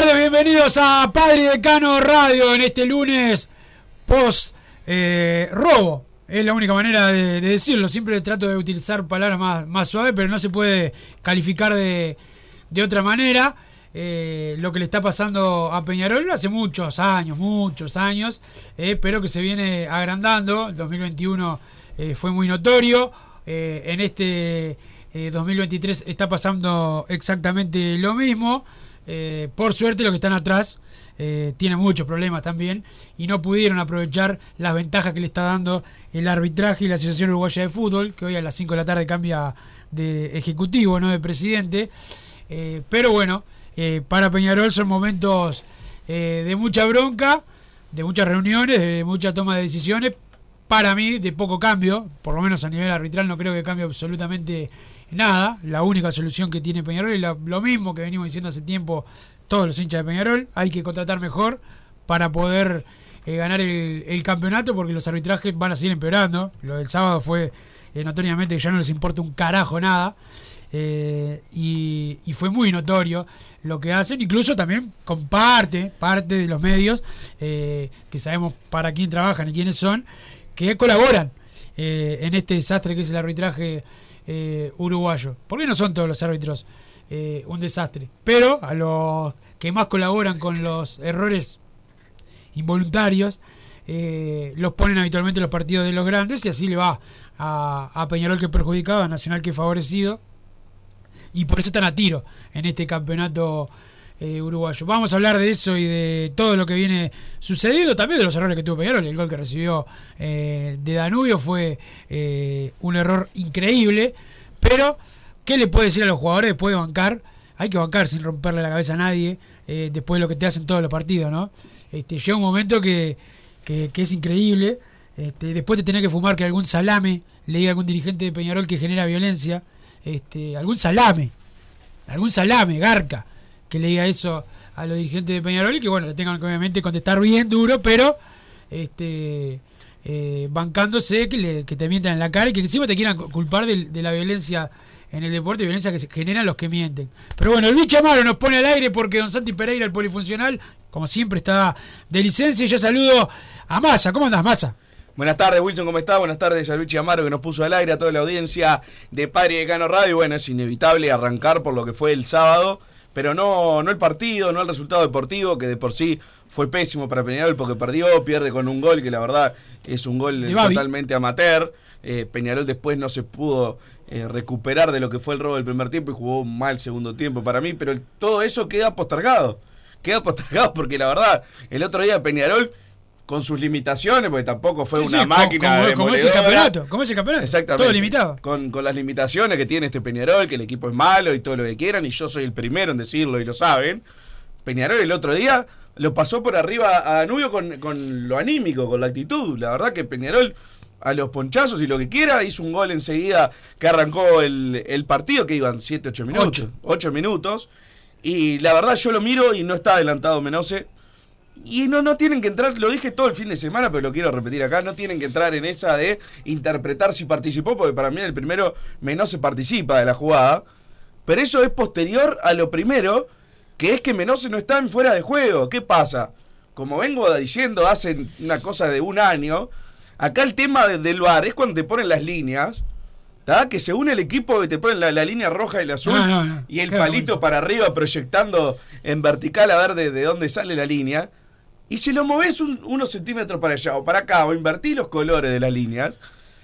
Tardes, bienvenidos a Padre Decano Radio en este lunes post eh, robo. Es la única manera de, decirlo. Siempre trato de utilizar palabras más, suaves, pero no se puede calificar de, de otra manera. Eh, lo que le está pasando a Peñarol hace muchos años, muchos años, eh, pero que se viene agrandando. El 2021 fue muy notorio. en este 2023 está pasando exactamente lo mismo. Eh, por suerte los que están atrás eh, tienen muchos problemas también y no pudieron aprovechar las ventajas que le está dando el arbitraje y la Asociación Uruguaya de Fútbol, que hoy a las 5 de la tarde cambia de ejecutivo, no de presidente. Eh, pero bueno, para Peñarol son momentos de mucha bronca, de muchas reuniones, de mucha toma de decisiones. Para mí, de poco cambio, por lo menos a nivel arbitral, no creo que cambie absolutamente nada. La única solución que tiene Peñarol es lo, mismo que venimos diciendo hace tiempo todos los hinchas de Peñarol. Hay que contratar mejor para poder eh, ganar el, campeonato porque los arbitrajes van a seguir empeorando. Lo del sábado fue eh, notoriamente que ya no les importa un carajo nada. Eh, y, fue muy notorio lo que hacen, incluso también comparte parte de los medios que sabemos para quién trabajan y quiénes son, que colaboran en este desastre que es el arbitraje eh, uruguayo. Porque no son todos los árbitros eh, un desastre. Pero a los que más colaboran con los errores involuntarios, eh, los ponen habitualmente los partidos de los grandes y así le va a, Peñarol que perjudicado, a Nacional que favorecido. Y por eso están a tiro en este campeonato uruguayo. Vamos a hablar de eso y de todo lo que viene sucediendo, también de los errores que tuvo Peñarol. El gol que recibió de Danubio fue un error increíble. Pero, ¿qué le puede decir a los jugadores después de bancar? Hay que bancar sin romperle la cabeza a nadie, eh, después de lo que te hacen todos los partidos, ¿no? Este, llega un momento que, es increíble. Este, después de tener que fumar que algún salame le diga algún dirigente de Peñarol que genera violencia. Este, algún salame, algún salame, garca, que le diga eso a los dirigentes de Peñarol y que bueno, le tengan que obviamente contestar bien duro, pero este eh, bancándose que, que te mientan en la cara y que encima te quieran culpar de, la violencia en el deporte, violencia que se generan los que mienten. Pero bueno, el bicho Amaro nos pone al aire porque don Santi Pereira, el polifuncional, como siempre, está de licencia. Y yo saludo a Massa. ¿Cómo andas, Massa? Buenas tardes, Wilson, ¿cómo estás? Buenas tardes a Luigi Amaro que nos puso al aire, a toda la audiencia de Padre de Cano Radio. Bueno, es inevitable arrancar por lo que fue el sábado, pero no, no el partido, no el resultado deportivo, que de por sí fue pésimo para Peñarol porque perdió, pierde con un gol que la verdad es un gol totalmente amateur. Eh, Peñarol después no se pudo eh, recuperar de lo que fue el robo del primer tiempo y jugó un mal segundo tiempo para mí, pero todo eso queda postergado. Queda postergado porque la verdad, el otro día Peñarol con sus limitaciones, porque tampoco fue una máquina. Como, como, ese campeonato, como ese campeonato. Exactamente. Todo limitado. Con, con, las limitaciones que tiene este Peñarol, que el equipo es malo y todo lo que quieran, y yo soy el primero en decirlo y lo saben. Peñarol el otro día lo pasó por arriba a Danubio con, lo anímico, con la actitud. La verdad que Peñarol a los ponchazos y lo que quiera, hizo un gol enseguida que arrancó el, partido, que iban 7, 8 minutos. 8. minutos. Y la verdad yo lo miro y no está adelantado Menose. Y no, no tienen que entrar, lo dije todo el fin de semana, pero lo quiero repetir acá, no tienen que entrar en esa de interpretar si participó, porque para mí el primero Menose participa de la jugada. Pero eso es posterior a lo primero, que es que Menose no está en fuera de juego. ¿Qué pasa? Como vengo diciendo hace una cosa de un año, acá el tema del bar es cuando te ponen las líneas, que se une el equipo y te ponen la, línea roja y la azul y el palito para arriba proyectando en vertical a ver de, dónde sale la línea. Y si lo moves unos centímetros para allá o para acá o invertís los colores de las líneas,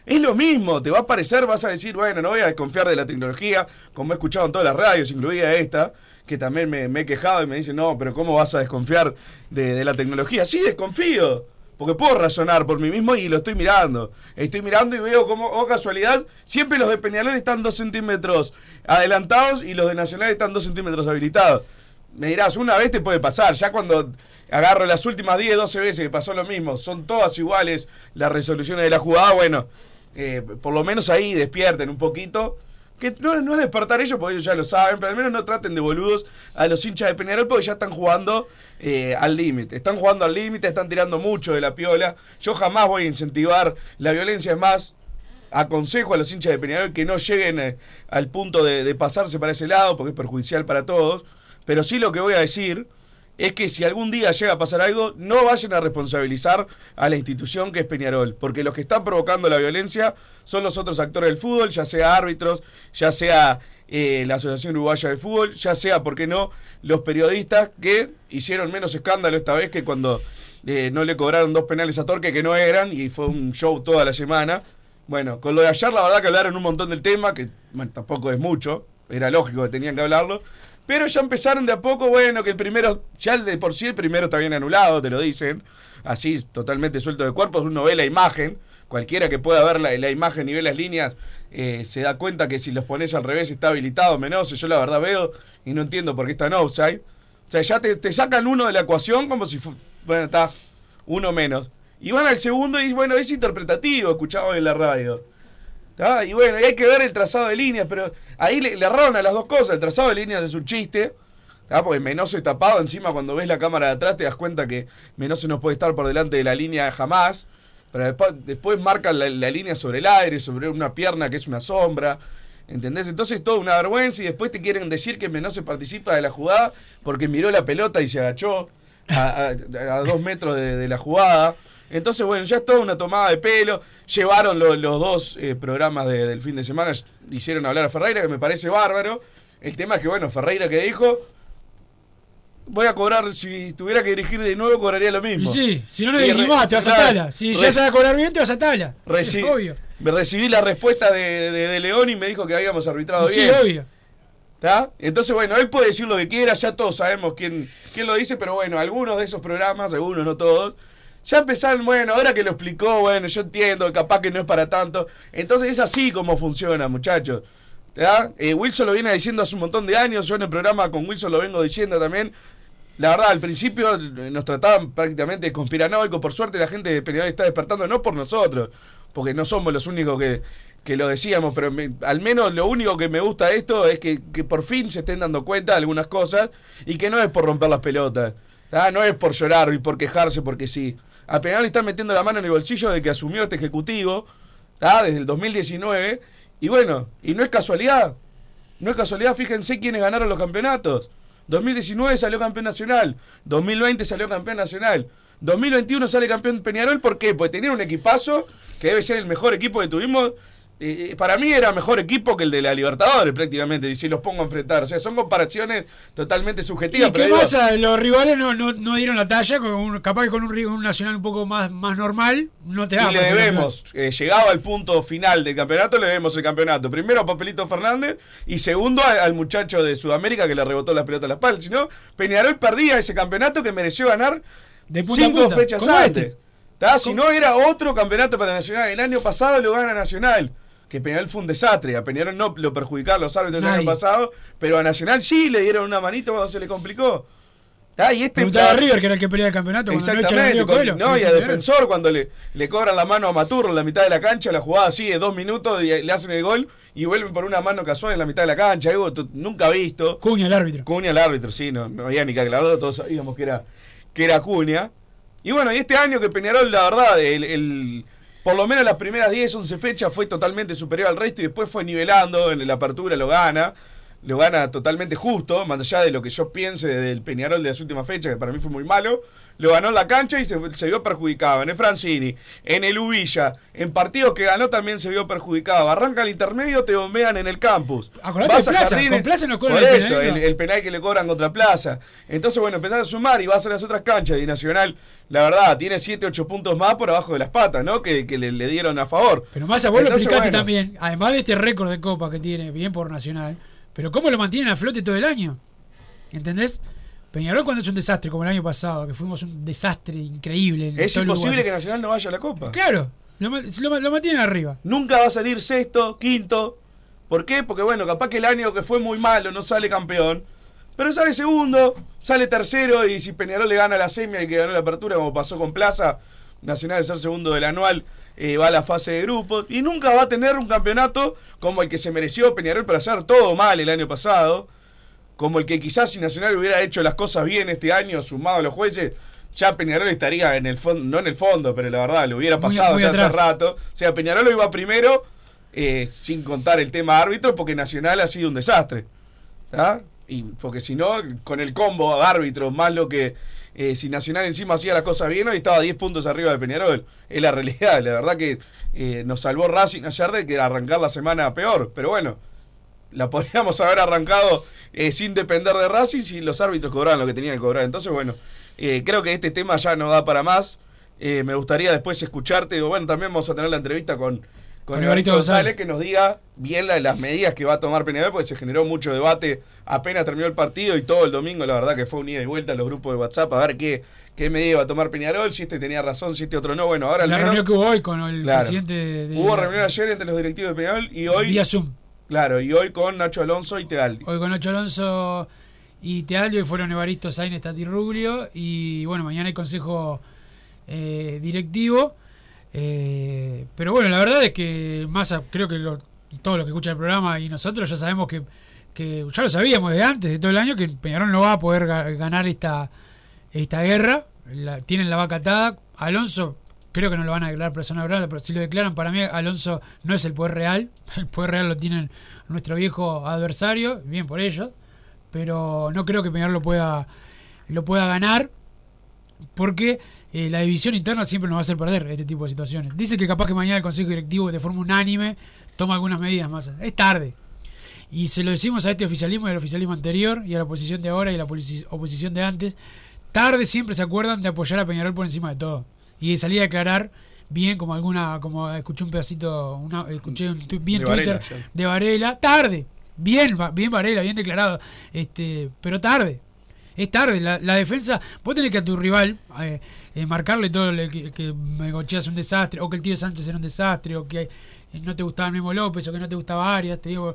es lo mismo, te va a parecer, vas a decir, bueno, no voy a desconfiar de la tecnología, como he escuchado en todas las radios, incluida esta, que también me, he quejado y me dicen, no, pero ¿cómo vas a desconfiar de, la tecnología? Sí, desconfío. Porque puedo razonar por mí mismo y lo estoy mirando. Estoy mirando y veo como, oh casualidad, siempre los de Peñalón están dos centímetros adelantados y los de Nacional están dos centímetros habilitados. Me dirás, una vez te puede pasar, ya cuando agarro las últimas 10, 12 veces que pasó lo mismo, son todas iguales las resoluciones de la jugada, bueno, eh, por lo menos ahí despierten un poquito que no, es despertar ellos, porque ellos ya lo saben, pero al menos no traten de boludos a los hinchas de Peñarol porque ya están jugando eh, al límite. Están jugando al límite, están tirando mucho de la piola. Yo jamás voy a incentivar la violencia, es más, aconsejo a los hinchas de Peñarol que no lleguen eh, al punto de, pasarse para ese lado porque es perjudicial para todos. Pero sí lo que voy a decir es que si algún día llega a pasar algo, no vayan a responsabilizar a la institución que es Peñarol, porque los que están provocando la violencia son los otros actores del fútbol, ya sea árbitros, ya sea eh, la Asociación Uruguaya de Fútbol, ya sea, ¿por qué no?, los periodistas que hicieron menos escándalo esta vez que cuando eh, no le cobraron dos penales a Torque que no eran y fue un show toda la semana. Bueno, con lo de ayer la verdad que hablaron un montón del tema, que bueno, tampoco es mucho, era lógico que tenían que hablarlo, pero ya empezaron de a poco, bueno, que el primero, ya de por sí el primero está bien anulado, te lo dicen, así totalmente suelto de cuerpos, uno ve la imagen, cualquiera que pueda ver la, la imagen y ve las líneas eh, se da cuenta que si los pones al revés está habilitado menos yo la verdad veo y no entiendo por qué está en offside. O sea, ya te, sacan uno de la ecuación como si, bueno, está uno menos. Y van al segundo y bueno, es interpretativo, escuchaba en la radio. Y bueno, y hay que ver el trazado de líneas, pero ahí le, erraron a las dos cosas. El trazado de líneas es un chiste, porque Menose tapado, encima cuando ves la cámara de atrás te das cuenta que Menose no puede estar por delante de la línea jamás. Pero después, después marcan la, línea sobre el aire, sobre una pierna que es una sombra. ¿Entendés? Entonces todo una vergüenza y después te quieren decir que Menose participa de la jugada porque miró la pelota y se agachó a, dos metros de la jugada. Entonces, bueno, ya es toda una tomada de pelo. Llevaron los dos eh, programas del fin de semana, hicieron hablar a Ferreira, que me parece bárbaro. El tema es que, bueno, Ferreira que dijo, voy a cobrar, si tuviera que dirigir de nuevo, cobraría lo mismo. Y sí, si no le dirigís más, te vas a tala. Si ya se va a cobrar bien, te vas a tala. obvio. Me recibí la respuesta de, de, León y me dijo que habíamos arbitrado bien. Sí, obvio. ¿Está? Entonces, bueno, él puede decir lo que quiera, ya todos sabemos quién, quién lo dice, pero bueno, algunos de esos programas, algunos, no todos, ya empezaron, bueno, ahora que lo explicó, bueno, yo entiendo, capaz que no es para tanto. Entonces es así como funciona, muchachos. Eh, Wilson lo viene diciendo hace un montón de años, yo en el programa con Wilson lo vengo diciendo también. La verdad, al principio nos trataban prácticamente de conspiranoicos. Por suerte la gente de Peñarol está despertando, no por nosotros, porque no somos los únicos que, que lo decíamos, pero al menos lo único que me gusta de esto es que, que, por fin se estén dando cuenta de algunas cosas y que no es por romper las pelotas, no es por llorar y por quejarse porque sí. A Peñarol le están metiendo la mano en el bolsillo de que asumió este ejecutivo, desde el 2019. Y bueno, y no es casualidad. No es casualidad, fíjense quiénes ganaron los campeonatos. 2019 salió campeón nacional, 2020 salió campeón nacional, 2021 sale campeón Peñarol, ¿por qué? Porque tenía un equipazo que debe ser el mejor equipo que tuvimos eh, para mí era mejor equipo que el de la Libertadores prácticamente, y si los pongo a enfrentar. O sea, son comparaciones totalmente subjetivas. ¿Y qué pasa? Los rivales no, no, dieron la talla, con capaz que con un, un, nacional un poco más, más normal, no te da. Y le debemos, eh, llegado al punto final del campeonato, le debemos el campeonato. Primero a Papelito Fernández y segundo al, muchacho de Sudamérica que le rebotó las pelotas a la espalda. Si no, Peñarol perdía ese campeonato que mereció ganar de cinco fechas antes. Este. Si no era otro campeonato para Nacional. El año pasado lo gana Nacional que Peñarol fue un desastre. A Peñarol no lo perjudicaron los árbitros el año pasado, pero a Nacional sí le dieron una manito cuando se le complicó. Ah, y este a River, que era el que peleaba el campeonato. Exactamente. no, y a Defensor, cuando le, le cobran la mano a Maturro en la mitad de la cancha, la jugada sigue dos minutos y le hacen el gol y vuelven por una mano casual en la mitad de la cancha. Algo nunca visto. Cuña el árbitro. Cuña el árbitro, sí, no, no había ni que aclararlo, todos sabíamos que era, que era Cuña. Y bueno, y este año que Peñarol, la verdad, el por lo menos las primeras 10, 11 fechas fue totalmente superior al resto y después fue nivelando, en la apertura lo gana, lo gana totalmente justo, más allá de lo que yo piense del Peñarol de las últimas fechas, que para mí fue muy malo, lo ganó en la cancha y se, vio perjudicado. En el Francini, en el Ubilla, en partidos que ganó también se vio perjudicado. Arranca el intermedio, te bombean en el campus. Acordate vas Plaza, con Plaza no cobran Por el eso, penal, el, penal que le cobran contra Plaza. Entonces, bueno, empezás a sumar y vas a las otras canchas y Nacional, la verdad, tiene 7, 8 puntos más por abajo de las patas, ¿no? Que, que le, dieron a favor. Pero más a vos lo explicaste también, además de este récord de Copa que tiene, bien por Nacional, pero ¿cómo lo mantienen a flote todo el año? ¿Entendés? Peñarol cuando es un desastre, como el año pasado, que fuimos un desastre increíble. es imposible que Nacional no vaya a la Copa. Claro, lo, lo, mantienen arriba. Nunca va a salir sexto, quinto. ¿Por qué? Porque bueno, capaz que el año que fue muy malo no sale campeón. Pero sale segundo, sale tercero y si Peñarol le gana la semi y que ganó la apertura, como pasó con Plaza, Nacional de ser segundo del anual, eh, va a la fase de grupos y nunca va a tener un campeonato como el que se mereció Peñarol para hacer todo mal el año pasado como el que quizás si Nacional hubiera hecho las cosas bien este año, sumado a los jueces, ya Peñarol estaría en el fondo, no en el fondo, pero la verdad, lo hubiera pasado hace rato. O sea, Peñarol iba primero, eh, sin contar el tema árbitro, porque Nacional ha sido un desastre. Y porque si no, con el combo de árbitros, más lo que eh, si Nacional encima hacía las cosas bien, hoy estaba 10 puntos arriba de Peñarol. Es la realidad, la verdad que eh, nos salvó Racing ayer de que arrancar la semana peor. Pero bueno, la podríamos haber arrancado eh, sin depender de Racing si los árbitros cobraban lo que tenían que cobrar. Entonces, bueno, creo que este tema ya no da para más. me gustaría después escucharte. Bueno, también vamos a tener la entrevista con con Evarito González, que nos diga bien las medidas que va a tomar Peñarol, porque se generó mucho debate apenas terminó el partido y todo el domingo, la verdad que fue un ida y vuelta en los grupos de WhatsApp a ver qué, qué medida va a tomar Peñarol, si este tenía razón, si este otro no. Bueno, ahora al la reunión que hubo hoy con el presidente de. Hubo reunión ayer entre los directivos de Peñarol y hoy. Vía Zoom. Claro, y hoy con Nacho Alonso y Tealdi. Hoy con Nacho Alonso y Tealdi, hoy fueron Evaristo Sainz, Tati Rubio, y bueno, mañana hay consejo eh, directivo. Eh, pero bueno, la verdad es que más creo que lo, todo lo que escucha el programa y nosotros ya sabemos que, que ya lo sabíamos de antes, de todo el año, que Peñarol no va a poder ganar esta, esta guerra. tienen la vaca atada. Alonso, creo que no lo van a declarar persona grave, pero si lo declaran, para mí Alonso no es el poder real. El poder real lo tienen nuestro viejo adversario, bien por ellos. Pero no creo que Peñarol lo pueda, lo pueda ganar. Porque eh, la división interna siempre nos va a hacer perder este tipo de situaciones. Dice que capaz que mañana el Consejo Directivo de forma unánime toma algunas medidas más. Es tarde. Y se lo decimos a este oficialismo y al oficialismo anterior y a la oposición de ahora y a la oposición de antes. Tarde siempre se acuerdan de apoyar a Peñarol por encima de todo. Y de salir a declarar bien como alguna, como escuché un pedacito, una, escuché un bien Twitter de Varela. Tarde. Bien, bien Varela, bien declarado. Este, pero tarde es tarde. La, defensa, vos tenés que a tu rival eh, eh, marcarle todo que, que es un desastre, o que el tío Sánchez era un desastre, o que eh, no te gustaba el mismo López, o que no te gustaba Arias, te digo,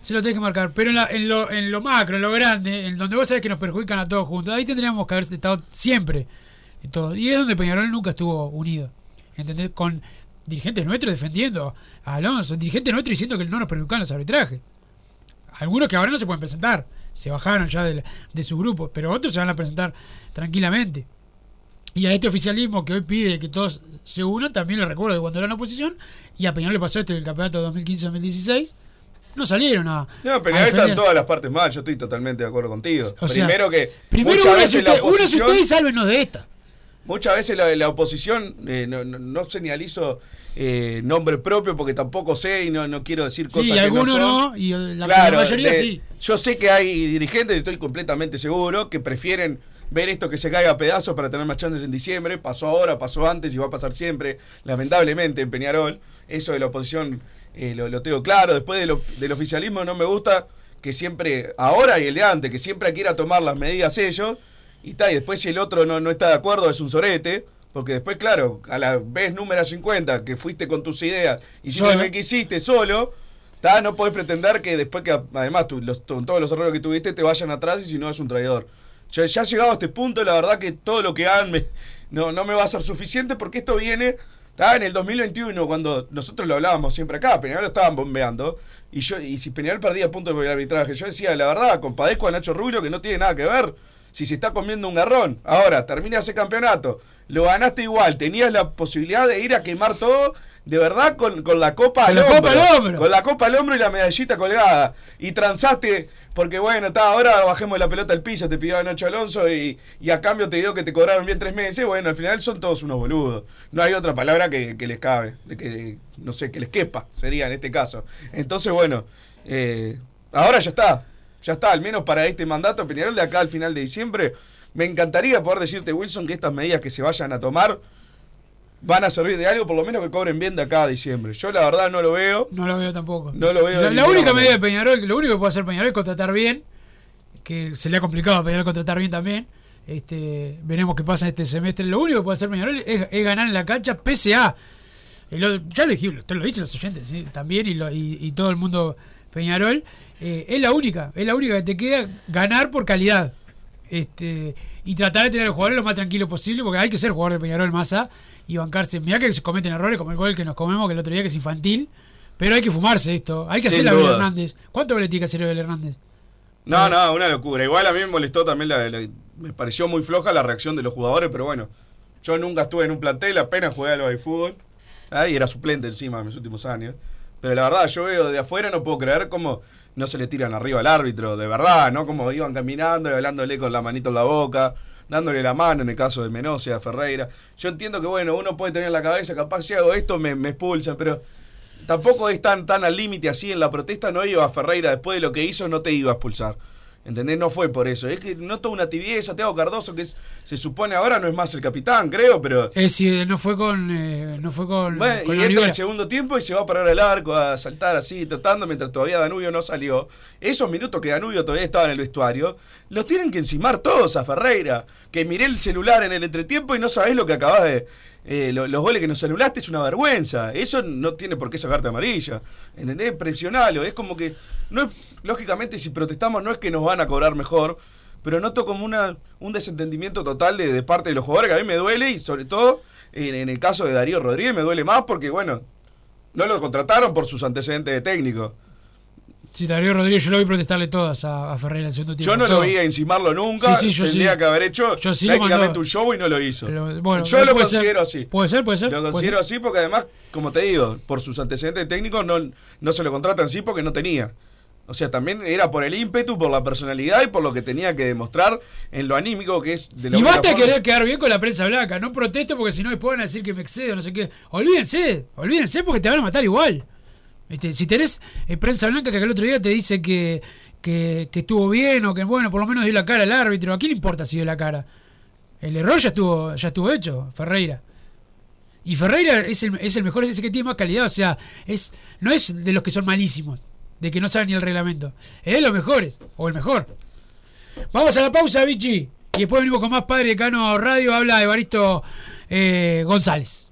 se lo tenés que marcar. Pero en, lo, en lo macro, en lo grande, en donde vos sabés que nos perjudican a todos juntos, ahí tendríamos que haber estado siempre. Todo. Y es donde Peñarol nunca estuvo unido. ¿Entendés? Con dirigentes nuestros defendiendo a Alonso, dirigentes nuestros diciendo que no nos perjudican los arbitrajes. Algunos que ahora no se pueden presentar se bajaron ya de, su grupo, pero otros se van a presentar tranquilamente. Y a este oficialismo que hoy pide que todos se unan, también le recuerdo de cuando era en oposición, y a Peñarol le pasó este del campeonato 2015-2016, no salieron a. No, Peñarol está en todas las partes mal, yo estoy totalmente de acuerdo contigo. primero que. Primero uno es usted, y sálvenos de esta. Muchas veces la, la oposición eh, no, no, señalizo eh, nombre propio porque tampoco sé y no, no quiero decir cosas sí, y algunos no, y la, mayoría sí. Yo sé que hay dirigentes, estoy completamente seguro, que prefieren ver esto que se caiga a pedazos para tener más chances en diciembre. Pasó ahora, pasó antes y va a pasar siempre, lamentablemente, en Peñarol. Eso de la oposición eh, lo, lo, tengo claro. Después de lo, del oficialismo no me gusta que siempre, ahora y el de antes, que siempre quiera tomar las medidas ellos y está, y después si el otro no, no está de acuerdo es un sorete. Porque después, claro, a la vez número 50 que fuiste con tus ideas y si lo que quisiste solo, no podés pretender que después que además tú, los, todos los errores que tuviste te vayan atrás y si no es un traidor. Ya, ya llegado a este punto, la verdad que todo lo que hagan no, no me va a ser suficiente porque esto viene estaba en el 2021 cuando nosotros lo hablábamos siempre acá, Peñarol lo estaban bombeando y yo y si Peñarol perdía puntos por el arbitraje, yo decía, la verdad, compadezco a Nacho Rubio que no tiene nada que ver si se está comiendo un garrón. Ahora, termina ese campeonato, lo ganaste igual, tenías la posibilidad de ir a quemar todo, de verdad, con, con la copa al hombro. Con la copa al hombro y la medallita colgada. Y transaste, porque bueno, está, ahora bajemos la pelota al piso, te pidió Nacho Alonso y, y, a cambio te digo que te cobraron bien tres meses. Bueno, al final son todos unos boludos. No hay otra palabra que, les cabe, que no sé, que les quepa, sería en este caso. Entonces, bueno, eh, ahora ya está ya está, al menos para este mandato Peñarol de acá al final de diciembre. Me encantaría poder decirte, Wilson, que estas medidas que se vayan a tomar van a servir de algo, por lo menos que cobren bien de acá a diciembre. Yo la verdad no lo veo. No lo veo tampoco. No lo veo. La, única medida de Peñarol, lo único que puede hacer Peñarol es contratar bien, que se le ha complicado a Peñarol contratar bien también. Este, veremos qué pasa este semestre. Lo único que puede hacer Peñarol es, ganar en la cancha, pese a. ya lo dije, usted lo dice los oyentes también y, y todo el mundo Peñarol. Eh, es la única, es la única que te queda ganar por calidad. Este, y tratar de tener al jugador lo más tranquilo posible, porque hay que ser jugador de Peñarol Massa y bancarse. Mirá que se cometen errores como el gol que nos comemos que el otro día que es infantil, pero hay que fumarse esto, hay que hacer la Abel Hernández. ¿Cuánto le tiene que hacer Abel Hernández? No, no, una locura. Igual a mí me molestó también, me pareció muy floja la reacción de los jugadores, pero bueno, yo nunca estuve en un plantel, apenas jugué a lo de fútbol, y era suplente encima en mis últimos años. Pero la verdad, yo veo de afuera, no puedo creer cómo no se le tiran arriba al árbitro, de verdad, ¿no? Como iban caminando y hablándole con la manito en la boca, dándole la mano en el caso de Menosia, Ferreira. Yo entiendo que, bueno, uno puede tener en la cabeza, capaz si hago esto me, me expulsan, pero tampoco es tan, tan al límite así en la protesta, no iba a Ferreira después de lo que hizo, no te iba a expulsar. ¿Entendés? No fue por eso. Es que noto una tibieza. Teo Cardoso, que se supone ahora no es más el capitán, creo, pero. Es decir, no fue con. eh, no fue con. Bueno, con y entra en Olivera. el segundo tiempo y se va a parar al arco, a saltar así, tratando mientras todavía Danubio no salió. Esos minutos que Danubio todavía estaba en el vestuario, los tienen que encimar todos a Ferreira. Que miré el celular en el entretiempo y no sabés lo que acabas de. Eh, lo- los goles que nos celulaste es una vergüenza. Eso no tiene por qué sacarte amarilla. ¿Entendés? Presionalo. Es como que. no Lógicamente, si protestamos, no es que nos van a cobrar mejor. Pero noto como una, un desentendimiento total de, de parte de los jugadores que a mí me duele y sobre todo en, en el caso de Darío Rodríguez me duele más porque, bueno, no lo contrataron por sus antecedentes de técnico. Sí, Darío Rodríguez, yo lo vi protestarle todas a, a Ferreira en segundo tiempo. Yo no lo vi a encimarlo nunca. Sí, sí, yo Tendría sí. que haber hecho Yo sí prácticamente un show y no lo hizo. Pero, bueno, yo lo ser. considero así. Puede ser, puede ser. Lo considero ser. así porque además, como te digo, por sus antecedentes técnicos no, no se lo contratan así porque no tenía. O sea, también era por el ímpetu, por la personalidad y por lo que tenía que demostrar en lo anímico que es de la Y basta forma- querer quedar bien con la prensa blanca. No protesto porque si no después van a decir que me excedo, no sé qué. Olvídense, olvídense porque te van a matar igual. Este, si tenés eh, prensa blanca que el otro día te dice que, que, estuvo bien o que bueno, por lo menos dio la cara al árbitro, ¿a quién le importa si dio la cara? El error ya estuvo, ya estuvo hecho, Ferreira. Y Ferreira es el, es el mejor, es ese que tiene más calidad, o sea, es no es de los que son malísimos, de que no saben ni el reglamento. Es de los mejores, o el mejor. Vamos a la pausa, Vichy. Y después venimos con más Padre Cano Radio. Habla Evaristo eh, González.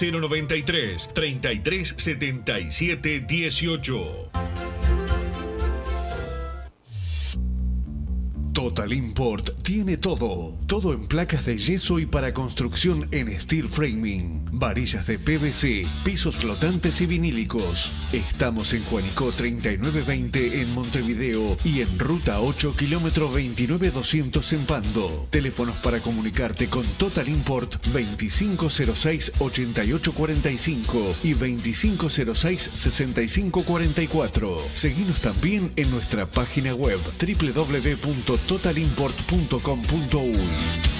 093 3377 18. Total Import tiene todo. Todo en placas de yeso y para construcción en steel framing. Varillas de PVC, pisos flotantes y vinílicos. Estamos en Juanico 3920 en Montevideo y en Ruta 8 kilómetro 29200 en Pando. Teléfonos para comunicarte con Total Import 2506-8845 y 2506-6544. Seguinos también en nuestra página web www.totalimport.com.uy.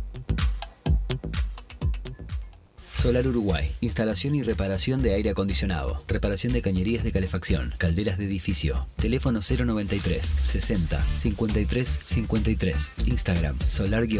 Solar Uruguay. Instalación y reparación de aire acondicionado. Reparación de cañerías de calefacción. Calderas de edificio. Teléfono 093 60 53 53. Instagram solar-uy.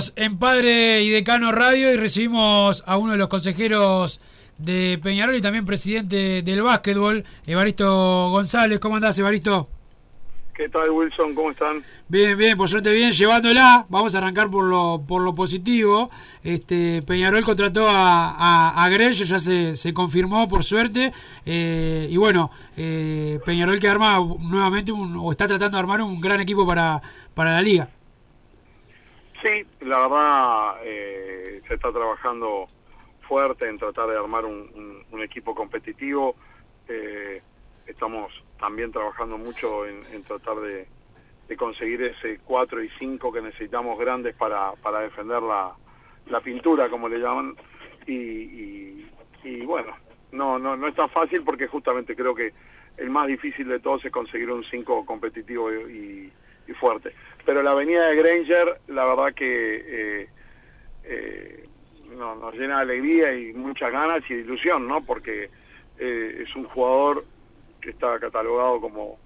Seguimos en Padre y Decano Radio y recibimos a uno de los consejeros de Peñarol y también presidente del básquetbol, Evaristo González. ¿Cómo andás, Evaristo? ¿Qué tal, Wilson? ¿Cómo están? Bien, bien, por suerte bien, llevándola. Vamos a arrancar por lo, por lo positivo. Este, Peñarol contrató a, a, a Grello, ya se, se confirmó por suerte. Eh, y bueno, eh, Peñarol que arma nuevamente un, o está tratando de armar un gran equipo para, para la liga. Sí, la verdad eh, se está trabajando fuerte en tratar de armar un, equipo competitivo. Eh, estamos también trabajando mucho en, tratar de, de conseguir ese 4 y 5 que necesitamos grandes para, para defender la, la pintura, como le llaman. Y, y- y bueno, no, no, no es tan fácil porque justamente creo que el más difícil de todos es conseguir un 5 competitivo y, fuerte. Pero la avenida de Granger, la verdad que eh, eh, no- nos llena de alegría y muchas ganas y de ilusión, ¿no? Porque eh, es un jugador que está catalogado como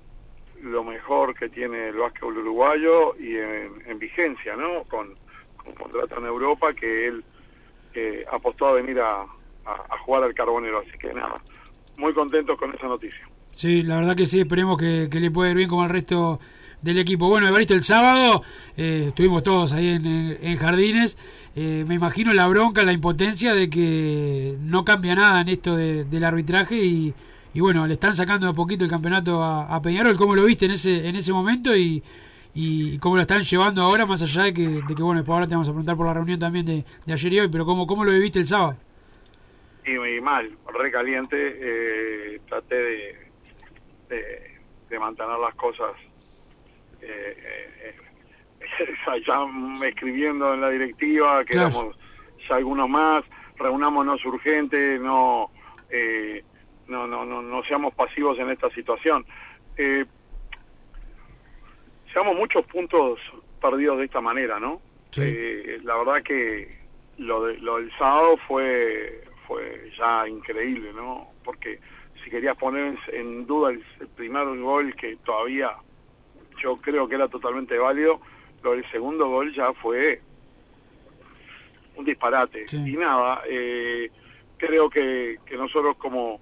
lo mejor que tiene el básquetbol uruguayo y en, en vigencia, ¿no? Con, con contrato en Europa que él apostó a venir a jugar al Carbonero. Así que nada, muy contentos con esa noticia. Sí, la verdad que sí, esperemos que, que le pueda ir bien como al resto del equipo. Bueno, Evaristo, el sábado eh, estuvimos todos ahí en, Jardines. Eh, me imagino la bronca, la impotencia de que no cambia nada en esto de- del arbitraje y, bueno, le están sacando de poquito el campeonato a, Peñarol. ¿Cómo lo viste en ese en ese momento y, cómo lo están llevando ahora, más allá de que, de que bueno, después ahora te vamos a preguntar por la reunión también de, ayer y hoy, pero ¿cómo, cómo lo viviste el sábado? y, y mal, recaliente, eh, traté de, de mantener las cosas eh, eh, eh, ya escribiendo en la directiva, que Claro. éramos ya algunos más, reunámonos urgente, no, eh, no, no, no, no seamos pasivos en esta situación. Eh, llevamos muchos puntos perdidos de esta manera, ¿no? Sí. Eh, la verdad que lo, de, lo del sábado fue fue ya increíble, ¿no? Porque si querías poner en- en duda el, el primer gol que todavía yo creo que era totalmente válido, lo del segundo gol ya fue un disparate. Sí. Y nada, eh, creo que, que nosotros como,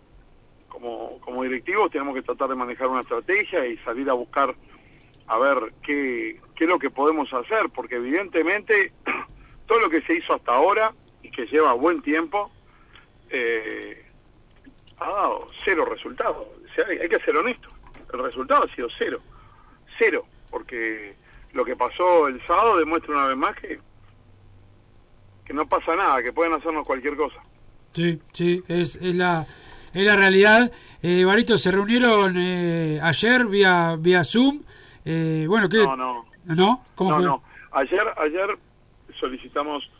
como, como directivos tenemos que tratar de manejar una estrategia y salir a buscar a ver qué, qué es lo que podemos hacer, porque evidentemente todo lo que se hizo hasta ahora y que lleva buen tiempo eh, ha dado cero resultados. O sea, hay, hay que ser honesto. El resultado ha sido cero. Cero. Porque lo que pasó el sábado demuestra una vez más que, que no pasa nada, que pueden hacernos cualquier cosa. Sí, sí, es, es la es la realidad. Eh, Barito, se reunieron eh, ayer vía vía Zoom. Eh, bueno, ¿qué? No, no. ¿No? ¿Cómo no, fue? no. Ayer, ayer solicitamos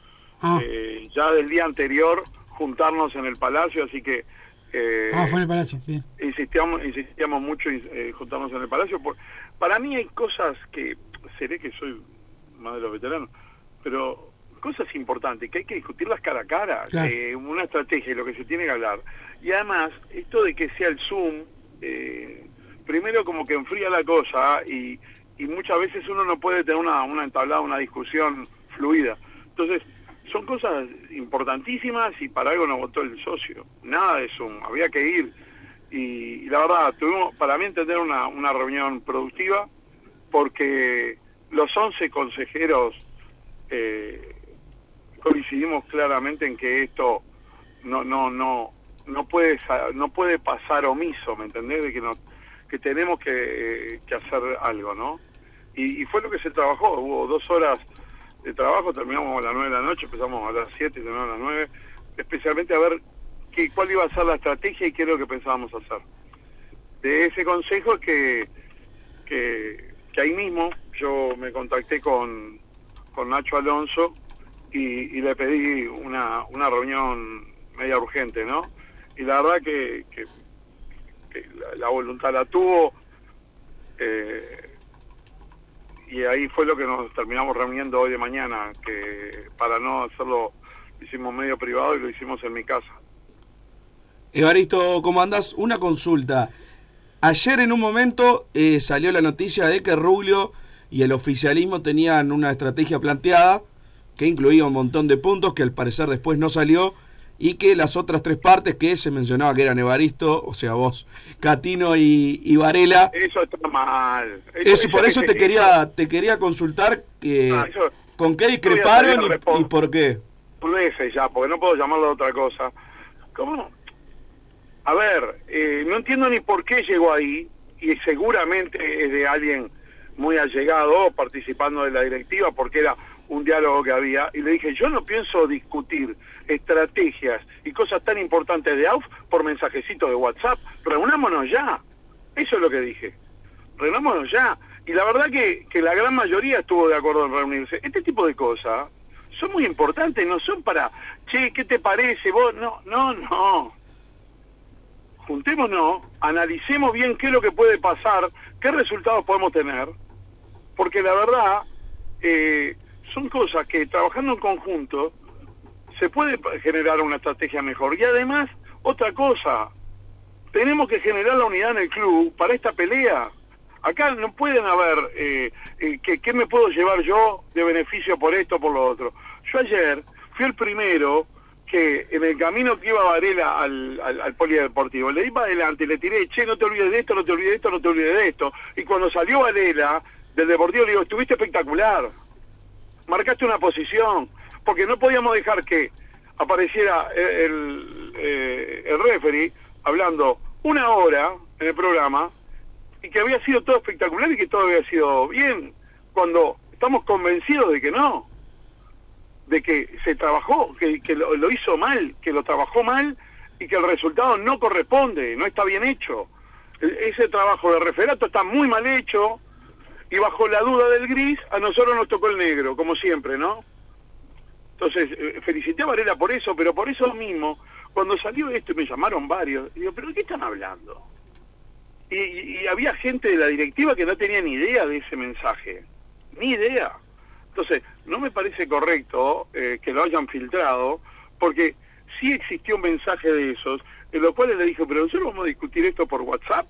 Ah, eh, ya del día anterior juntarnos en el Palacio, así que eh, ah, fue en el Palacio, bien. insistíamos, insistíamos mucho en eh, juntarnos en el Palacio. Por, para mí hay cosas que, seré que soy más de los veteranos, pero cosas importantes que hay que discutirlas cara a cara, Claro. eh, una estrategia lo que se tiene que hablar. Y además, esto de que sea el Zoom, eh, primero como que enfría la cosa y, y muchas veces uno no puede tener una, una entablada, una discusión fluida. Entonces, son cosas importantísimas y para algo nos votó el socio. Nada de Zoom, había que ir. Y, la verdad, tuvimos, para mí entender una, una reunión productiva, porque los 11 consejeros eh, coincidimos claramente en que esto no no no no puede no puede pasar omiso, ¿me entendés? De que no que tenemos que, hacer algo, ¿no? Y, y fue lo que se trabajó, hubo dos horas de trabajo, terminamos a las 9 de la noche, empezamos a las 7 y terminamos a las 9, especialmente a ver qué, cuál iba a ser la estrategia y qué es lo que pensábamos hacer. De ese consejo es que, que, que ahí mismo yo me contacté con, con Nacho Alonso y, le pedí una, una reunión media urgente, ¿no? Y la verdad que, que, que la, voluntad la tuvo eh, y ahí fue lo que nos terminamos reuniendo hoy de mañana, que para no hacerlo lo hicimos medio privado y lo hicimos en mi casa. Evaristo, ¿cómo andás? Una consulta. Ayer en un momento eh, salió la noticia de que Rubio y el oficialismo tenían una estrategia planteada que incluía un montón de puntos que al parecer después no salió y que las otras tres partes que se mencionaba que eran Evaristo, o sea vos, Catino y, y Varela, Eso está mal. eso, por eso te quería te quería consultar que, Ah, con qué discreparon y, por qué. ya, porque no puedo llamarlo de otra cosa. ¿Cómo no? A ver, eh, no entiendo ni por qué llegó ahí, y seguramente es de alguien muy allegado, participando de la directiva, porque era un diálogo que había, y le dije, yo no pienso discutir estrategias y cosas tan importantes de AUF por mensajecitos de WhatsApp, reunámonos ya. Eso es lo que dije. Reunámonos ya. Y la verdad que, que la gran mayoría estuvo de acuerdo en reunirse. Este tipo de cosas son muy importantes, no son para, che, ¿qué te parece vos? No, no, no. Juntémonos, analicemos bien qué es lo que puede pasar, qué resultados podemos tener, porque la verdad eh, son cosas que trabajando en conjunto se puede generar una estrategia mejor. Y además, otra cosa, tenemos que generar la unidad en el club para esta pelea. Acá no pueden haber, eh, eh, que, ¿qué me puedo llevar yo de beneficio por esto o por lo otro? Yo ayer fui el primero que en el camino que iba Varela al, al, al polideportivo, le para adelante, le tiré, che, no te olvides de esto, no te olvides de esto, no te olvides de esto. Y cuando salió Varela del deportivo, le digo, estuviste espectacular marcaste una posición, porque no podíamos dejar que apareciera el, el, eh, el referee hablando una hora en el programa y que había sido todo espectacular y que todo había sido bien, cuando estamos convencidos de que no, de que se trabajó, que, que lo, hizo mal, que lo trabajó mal y que el resultado no corresponde, no está bien hecho. E- Ese trabajo de referato está muy mal hecho, y bajo la duda del gris, a nosotros nos tocó el negro, como siempre, ¿no? Entonces, eh, felicité a Varela por eso, pero por eso mismo, cuando salió esto y me llamaron varios, digo, ¿pero de qué están hablando? Y- y había gente de la directiva que no tenía ni idea de ese mensaje, ni idea. Entonces, no me parece correcto eh, que lo hayan filtrado, porque sí existió un mensaje de esos, en los cuales le dije, pero nosotros vamos a discutir esto por WhatsApp.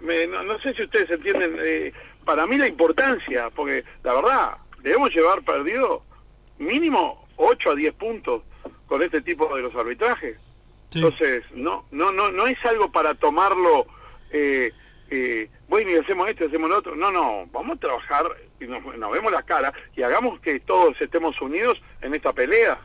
Me- no, no sé si ustedes entienden, eh, para mí la importancia, porque la verdad, debemos llevar perdido mínimo 8 a 10 puntos con este tipo de los arbitrajes. Sí. Entonces, no, no, no, no es algo para tomarlo, eh, eh, bueno, y hacemos esto, hacemos lo otro. No, no, vamos a trabajar y nos, vemos la cara y hagamos que todos estemos unidos en esta pelea.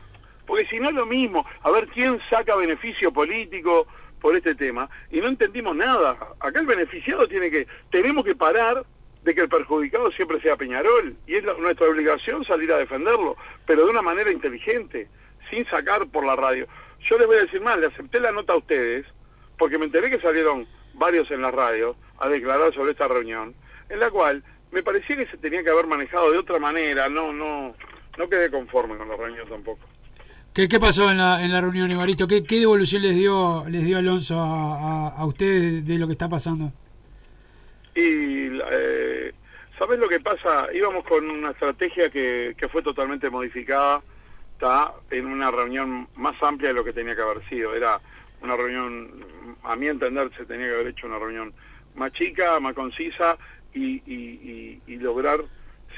Porque si no es lo mismo, a ver quién saca beneficio político por este tema. Y no entendimos nada. Acá el beneficiado tiene que, tenemos que parar de que el perjudicado siempre sea Peñarol. Y es nuestra obligación salir a defenderlo, pero de una manera inteligente, sin sacar por la radio. Yo les voy a decir más, le acepté la nota a ustedes, porque me enteré que salieron varios en la radio a declarar sobre esta reunión, en la cual me parecía que se tenía que haber manejado de otra manera, no, no, no quedé conforme con la reunión tampoco. ¿Qué, qué pasó en la, en la reunión, Evaristo? ¿Qué, qué devolución les dio les dio Alonso a, a, a ustedes de lo que está pasando? Y eh, ¿Sabes lo que pasa? Íbamos con una estrategia que, que fue totalmente modificada, está en una reunión más amplia de lo que tenía que haber sido. Era una reunión, a mi entender, se tenía que haber hecho una reunión más chica, más concisa y, y- y- y lograr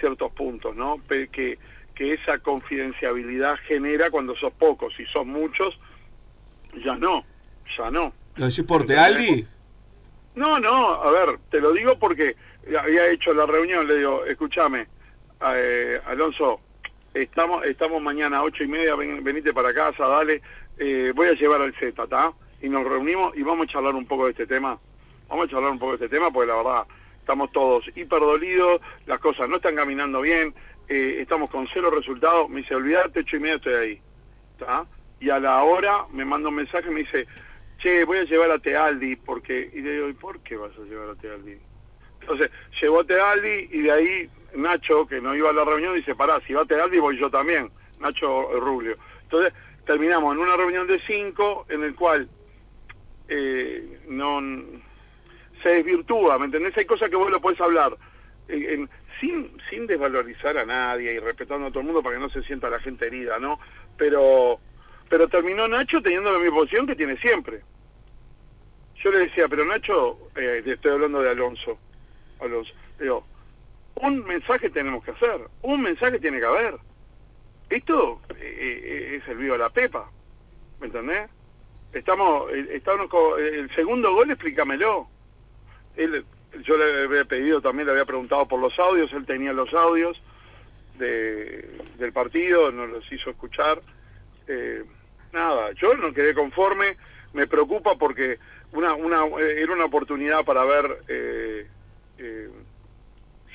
ciertos puntos, ¿no? Que, que esa confidenciabilidad genera cuando sos pocos. Si sos muchos, ya no, ya no. ¿Lo decís por Tealdi? No, no, a ver, te lo digo porque había hecho la reunión, le digo, escúchame, eh, Alonso, estamos estamos mañana a ocho y media, ven- venite para casa, dale, eh, voy a llevar al Z, ¿está? Y nos reunimos y vamos a charlar un poco de este tema. Vamos a charlar un poco de este tema porque la verdad estamos todos hiper dolidos, las cosas no están caminando bien, eh, estamos con cero resultados. Me dice, olvidate, ocho y media estoy ahí. Y a la hora me manda un mensaje y me dice, che, voy a llevar a Tealdi, porque... Y le digo, ¿y por qué vas a llevar a Tealdi? Entonces, llevó a Tealdi y de ahí Nacho, que no iba a la reunión, dice, pará, si va Tealdi voy yo también, Nacho Rubio. Entonces, terminamos en una reunión de cinco, en el cual eh, no se desvirtúa, ¿me entendés? Hay cosas que vos lo podés hablar en- sin, sin desvalorizar a nadie y respetando a todo el mundo para que no se sienta la gente herida, ¿no? Pero, pero terminó Nacho teniendo la misma posición que tiene siempre. Yo le decía, pero Nacho, eh, estoy hablando de Alonso, Alonso, digo, un mensaje tenemos que hacer, un mensaje tiene que haber. Esto eh, eh, es el vivo a la pepa, ¿me entendés? Estamos, eh, estamos con- el segundo gol, explícamelo. Él, yo le había pedido, también le había preguntado por los audios, él tenía los audios de, del partido, nos los hizo escuchar. Eh, nada, yo no quedé conforme, me preocupa porque una, una, eh, era una oportunidad para haber eh, eh,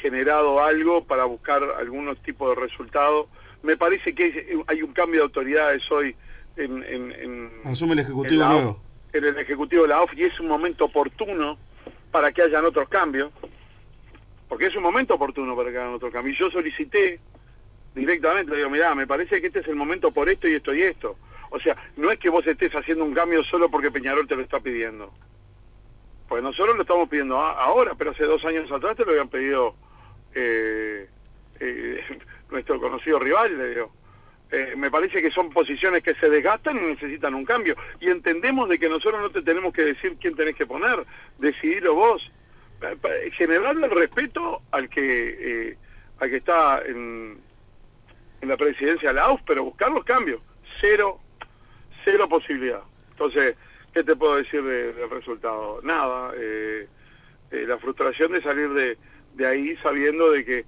generado algo, para buscar algunos tipos de resultados. Me parece que hay, un cambio de autoridades hoy en, en, en- Asume el en Ejecutivo la nuevo. en el Ejecutivo de la AUF y es un momento oportuno para que hayan otros cambios, porque es un momento oportuno para que hagan otros cambios. Yo solicité directamente, le digo, mirá, me parece que este es el momento por esto y esto y esto. O sea, no es que vos estés haciendo un cambio solo porque Peñarol te lo está pidiendo. Pues nosotros lo estamos pidiendo ahora, pero hace dos años atrás te lo habían pedido eh, eh, nuestro conocido rival, le digo. Eh, me parece que son posiciones que se desgastan y necesitan un cambio. Y entendemos de que nosotros no te tenemos que decir quién tenés que poner, decidirlo vos. Pa- pa- Generarle el respeto al que, eh, al que está en, en la presidencia de la AUF, pero buscar los cambios. Cero, cero posibilidad. Entonces, ¿qué te puedo decir de- del resultado? Nada. eh, eh, la frustración de salir de, de ahí sabiendo de que,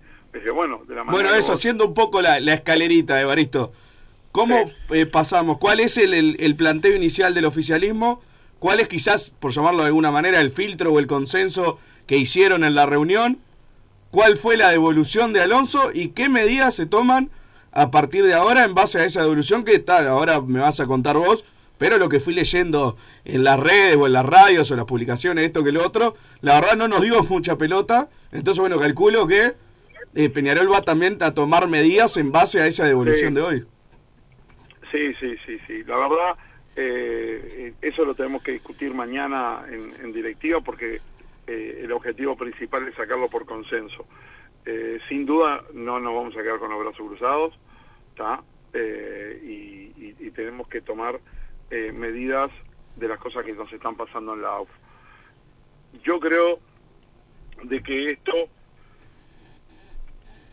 bueno, de la manera Bueno, que eso, vos- haciendo un poco la, la escalerita, Evaristo. ¿Cómo eh, pasamos? ¿Cuál es el, el- el planteo inicial del oficialismo? ¿Cuál es quizás, por llamarlo de alguna manera, el filtro o el consenso que hicieron en la reunión? ¿Cuál fue la devolución de Alonso y qué medidas se toman a partir de ahora en base a esa devolución que tal, ahora me vas a contar vos, pero lo que fui leyendo en las redes o en las radios o en las publicaciones, esto que lo otro, la verdad no nos dio mucha pelota, entonces bueno, calculo que eh, Peñarol va también a tomar medidas en base a esa devolución Sí. de hoy. Sí, sí, sí, sí. La verdad, eh, eso lo tenemos que discutir mañana en, en directiva porque eh, el objetivo principal es sacarlo por consenso. Sin duda no nos vamos a quedar con los brazos cruzados, y, y- y tenemos que tomar medidas de las cosas que nos están pasando en la AUF. Yo creo de que esto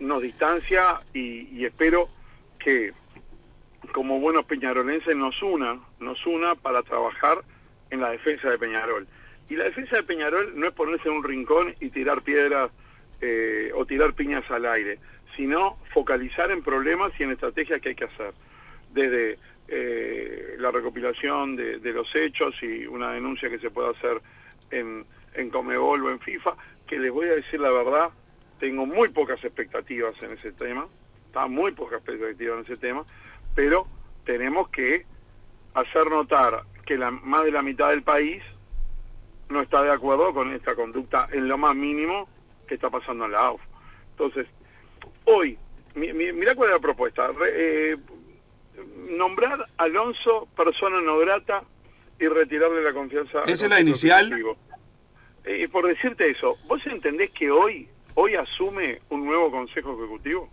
nos distancia y, y espero que como buenos peñarolenses nos una, nos una para trabajar en la defensa de Peñarol. Y la defensa de Peñarol no es ponerse en un rincón y tirar piedras eh, o tirar piñas al aire, sino focalizar en problemas y en estrategias que hay que hacer. Desde eh, la recopilación de, de los hechos y una denuncia que se pueda hacer en, en Comebol o en FIFA, que les voy a decir la verdad, tengo muy pocas expectativas en ese tema, está muy pocas expectativas en ese tema, pero tenemos que hacer notar que la, más de la mitad del país no está de acuerdo con esta conducta en lo más mínimo que está pasando en la AUF. Entonces, hoy, mi- mi- mirá cuál es la propuesta. Re- eh, nombrar a Alonso persona no grata y retirarle la confianza. ¿Esa es la inicial? Eh, por decirte eso, ¿vos entendés que hoy hoy asume un nuevo Consejo Ejecutivo.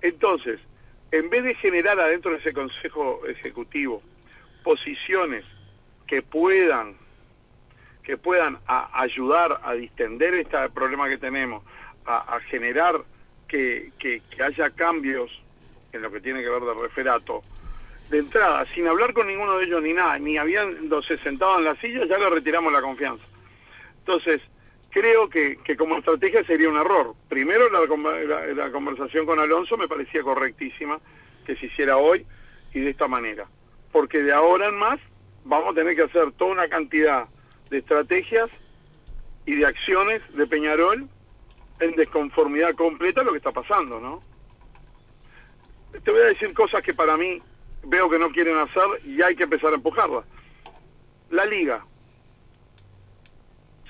Entonces, en vez de generar adentro de ese Consejo Ejecutivo posiciones que puedan que puedan ayudar a distender este problema que tenemos, a, generar que, que- haya cambios en lo que tiene que ver del referato, de entrada, sin hablar con ninguno de ellos ni nada, ni habiéndose sentado en la silla, ya le retiramos la confianza. Entonces, creo que, que como estrategia sería un error. Primero, la, la- la conversación con Alonso me parecía correctísima que se hiciera hoy y de esta manera. Porque de ahora en más vamos a tener que hacer toda una cantidad de estrategias y de acciones de Peñarol en desconformidad completa a lo que está pasando, ¿no? Te voy a decir cosas que para mí veo que no quieren hacer y hay que empezar a empujarlas. La liga.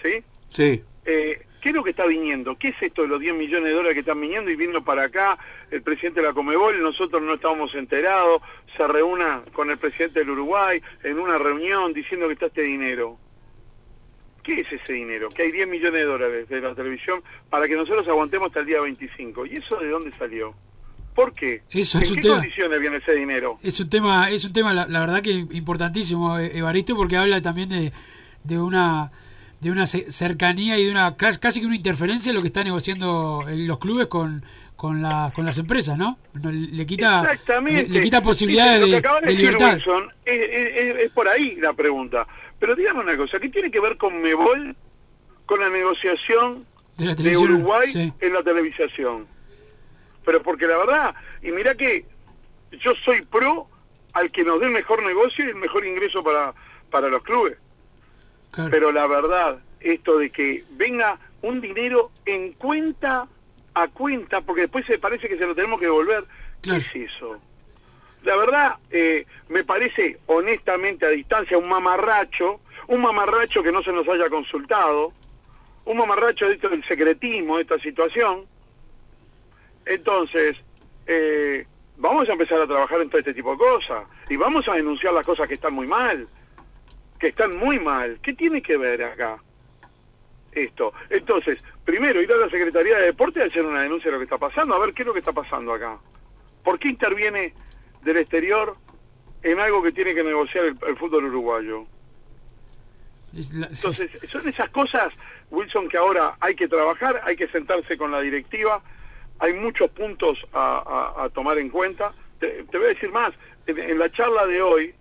¿Sí? Sí. Eh, ¿Qué es lo que está viniendo? ¿Qué es esto de los 10 millones de dólares que están viniendo y viniendo para acá? El presidente de la Comebol, nosotros no estábamos enterados, se reúna con el presidente del Uruguay en una reunión diciendo que está este dinero. ¿Qué es ese dinero? Que hay 10 millones de dólares de la televisión para que nosotros aguantemos hasta el día 25. ¿Y eso de dónde salió? ¿Por qué? Eso ¿En es qué tema. condiciones viene ese dinero? Es un tema, es un tema la, la verdad que importantísimo, eh, Evaristo, porque habla también de, de una de una ce- cercanía y de una cas- casi que una interferencia en lo que están negociando eh, los clubes con con, la- con las empresas, ¿no? Le quita le, Exactamente. le quita posibilidades Lo que de, de libertad. Wilson, es, es- es- es por ahí la pregunta. Pero dígame una cosa, ¿qué tiene que ver con Mebol, con la negociación De la de televisión, Uruguay sí. en la televisación? Pero porque la verdad, y mira que yo soy pro al que nos dé el mejor negocio y el mejor ingreso para, para los clubes. Claro. Pero la verdad, esto de que venga un dinero en cuenta a cuenta, porque después se parece que se lo tenemos que devolver, Claro. ¿qué es eso? La verdad, eh, me parece honestamente a distancia un mamarracho, un mamarracho que no se nos haya consultado, un mamarracho de esto del secretismo de esta situación. Entonces, eh, vamos a empezar a trabajar en todo este tipo de cosas y vamos a denunciar las cosas que están muy mal que están muy mal. ¿Qué tiene que ver acá esto? Entonces, primero ir a la Secretaría de Deporte y hacer una denuncia de lo que está pasando, a ver qué es lo que está pasando acá. ¿Por qué interviene del exterior en algo que tiene que negociar el, el fútbol uruguayo? Entonces, son esas cosas, Wilson, que ahora hay que trabajar, hay que sentarse con la directiva, hay muchos puntos a, a- a tomar en cuenta. Te, te voy a decir más, en, en la charla de hoy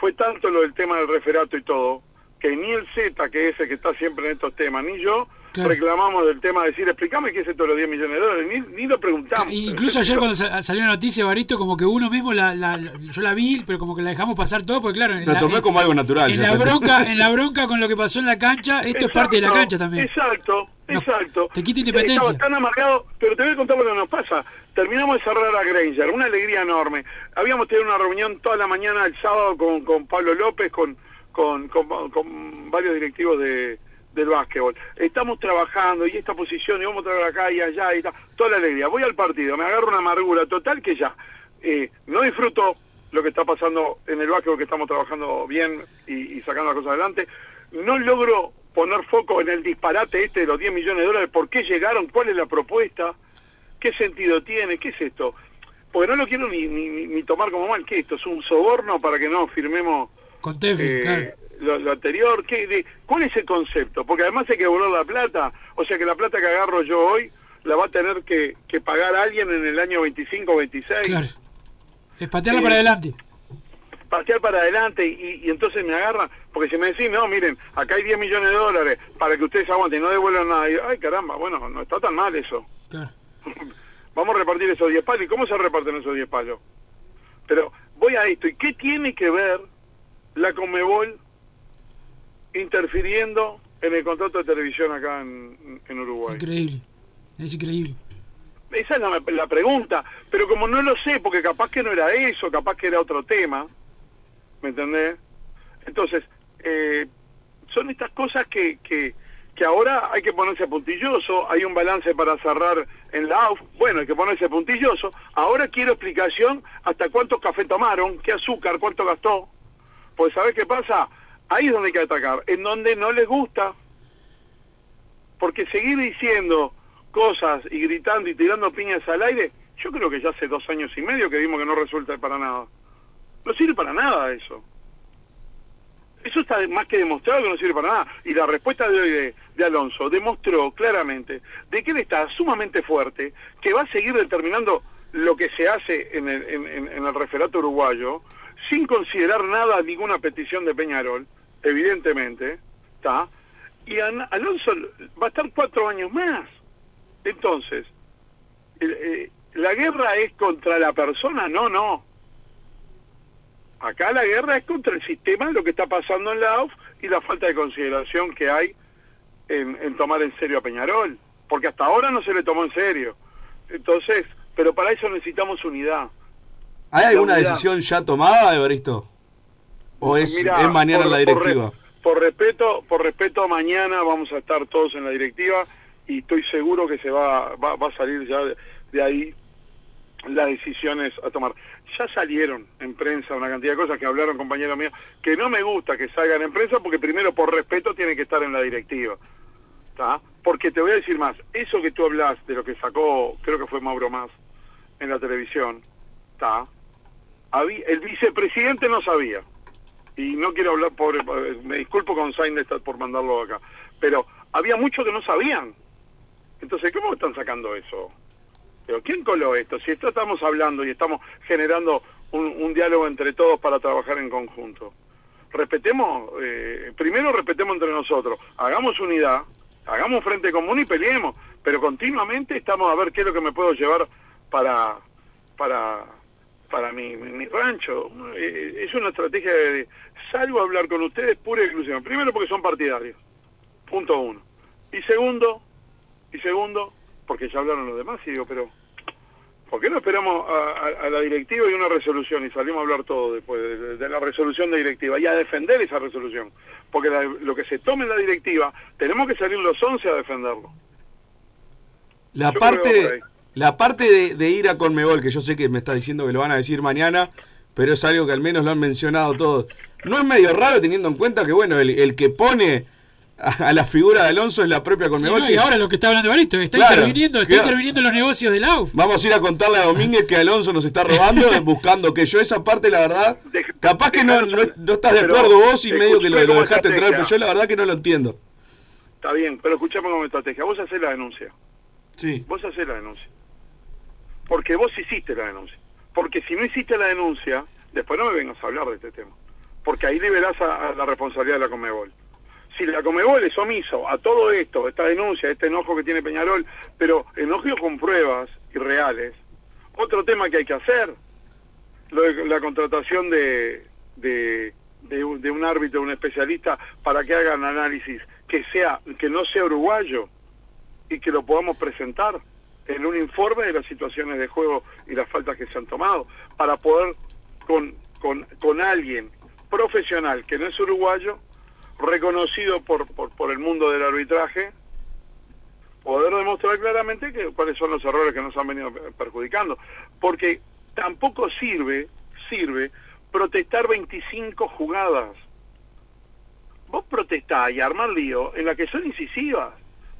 fue tanto lo del tema del referato y todo, que ni el Z, que es el que está siempre en estos temas, ni yo, Claro. reclamamos del tema de decir, explícame qué es esto de los 10 millones de dólares, ni, ni lo preguntamos. Incluso ayer cuando sa- salió la noticia, Evaristo, como que uno mismo, la, la- la- yo la vi, pero como que la dejamos pasar todo, porque claro, en la, tomé en- como algo natural. en la bronca, en la bronca con lo que pasó en la cancha, esto es parte de la cancha también. Exacto, No, exacto. te quita independencia. Estaba tan amargado, pero te voy a contar lo que nos pasa. Terminamos de cerrar a Granger, una alegría enorme. Habíamos tenido una reunión toda la mañana el sábado con, con Pablo López, con, con, varios directivos de, del básquetbol. Estamos trabajando y esta posición, y vamos a traer acá y allá y. Toda la alegría. Voy al partido, me agarro una amargura total que ya eh, no disfruto lo que está pasando en el básquetbol, que estamos trabajando bien y, y sacando las cosas adelante. No logro poner foco en el disparate este de los 10 millones de dólares, por qué llegaron, cuál es la propuesta, qué sentido tiene, qué es esto. Porque no lo quiero ni, ni, ni- tomar como mal, ¿qué es esto? ¿Es un soborno para que no firmemos Con Tefi, eh, claro. lo, lo anterior? ¿Qué, de, ¿Cuál es el concepto? Porque además hay que devolver la plata, o sea que la plata que agarro yo hoy la va a tener que, que pagar alguien en el año 25 o 26 Claro. Es patearla Eh, para adelante. patear para adelante y, y entonces me agarran, porque si me decís, no, miren, acá hay 10 millones de dólares para que ustedes aguanten y no devuelvan nada, y, ay caramba, bueno, no está tan mal eso. Claro. Vamos a repartir esos 10 palos, ¿y cómo se reparten esos 10 palos? Pero voy a esto, ¿y qué tiene que ver la Conmebol interfiriendo en el contrato de televisión acá en, en Uruguay? Increíble. Es increíble. Esa es la, la pregunta, pero como no lo sé, porque capaz que no era eso, capaz que era otro tema, ¿me entendés? Entonces, eh, son estas cosas que, que, ahora hay que ponerse puntilloso, hay un balance para cerrar en la AUF, bueno, hay que ponerse puntilloso, ahora quiero explicación hasta cuántos café tomaron, qué azúcar, cuánto gastó, pues ¿sabés qué pasa? Ahí es donde hay que atacar, en donde no les gusta, Porque seguir diciendo cosas y gritando y tirando piñas al aire, yo creo que ya hace dos años y medio que vimos que no resulta para nada. No sirve para nada eso. Eso está más que demostrado que no sirve para nada. Y la respuesta de hoy de, Alonso demostró claramente de que él está sumamente fuerte, que va a seguir determinando lo que se hace en el, en- en- el referato uruguayo, sin considerar nada, ninguna petición de Peñarol, evidentemente, ¿está? Y Alonso va a estar cuatro años más. Entonces, eh, ¿la guerra es contra la persona? No, no. Acá la guerra es contra el sistema, lo que está pasando en la AUF y la falta de consideración que hay en, en tomar en serio a Peñarol. Porque hasta ahora no se le tomó en serio. Entonces, pero para eso necesitamos unidad. ¿Hay alguna unidad. decisión ya tomada, Evaristo? ¿O es, Mirá, es mañana por- en la por directiva? Por, respeto, por respeto, mañana vamos a estar todos en la directiva y estoy seguro que se va, va, va a salir ya de, de ahí las decisiones a tomar. Ya salieron en prensa una cantidad de cosas que hablaron compañeros míos, que no me gusta que salgan en prensa porque primero por respeto tienen que estar en la directiva. ¿tá? Porque te voy a decir más, eso que tú hablas de lo que sacó, creo que fue Mauro Más, en la televisión, ¿tá? El vicepresidente no sabía y no quiero hablar pobre, me disculpo con Sainz por mandarlo acá, pero había muchos que no sabían. Entonces, ¿cómo están sacando eso? Pero ¿quién coló esto? Si esto estamos hablando y estamos generando un, un diálogo entre todos para trabajar en conjunto. Respetemos, eh, primero respetemos entre nosotros, hagamos unidad, hagamos frente común y peleemos, pero continuamente estamos a ver qué es lo que me puedo llevar para para para mi, mi, rancho. Eh, es una estrategia de salgo a hablar con ustedes pura y exclusiva. Primero porque son partidarios. Punto uno. Y segundo, y segundo, porque ya hablaron los demás y digo, pero ¿por qué no esperamos a, a- a la directiva y una resolución y salimos a hablar todo después de, de la resolución de directiva y a defender esa resolución? Porque la- lo que se tome en la directiva, tenemos que salir los 11 a defenderlo. La Yo parte, la parte de, de ir a Conmebol, que yo sé que me está diciendo que lo van a decir mañana, pero es algo que al menos lo han mencionado todos. ¿No es medio raro teniendo en cuenta que, bueno, el, el que pone a, la figura de Alonso es la propia Y, Conmebol? no, y ahora lo que está hablando Evaristo, está Claro, interviniendo, está claro. interviniendo en los negocios del AUF. Vamos a ir a contarle a Domínguez que Alonso nos está robando, buscando que yo esa parte, la verdad, capaz que no, no, no estás de Pero, acuerdo vos y medio que lo, dejaste entrar, pero yo la verdad que no lo entiendo. Está bien, pero escuchame como estrategia. Vos hacés la denuncia. Sí. Vos hacés la denuncia. Porque vos hiciste la denuncia. Porque si no hiciste la denuncia, después no me vengas a hablar de este tema. Porque ahí liberás a, a la responsabilidad de la Comebol. Si la Comebol es omiso a todo esto, esta denuncia, este enojo que tiene Peñarol, pero enojo con pruebas y reales, otro tema que hay que hacer, lo de la contratación de, de, de un, de un árbitro, un especialista, para que hagan análisis que sea que no sea uruguayo y que lo podamos presentar en un informe de las situaciones de juego y las faltas que se han tomado, para poder con, con, con alguien profesional que no es uruguayo, reconocido por, por, por el mundo del arbitraje, poder demostrar claramente que, cuáles son los errores que nos han venido perjudicando. Porque tampoco sirve, sirve protestar 25 jugadas. Vos protestás y armar lío en la que son incisivas,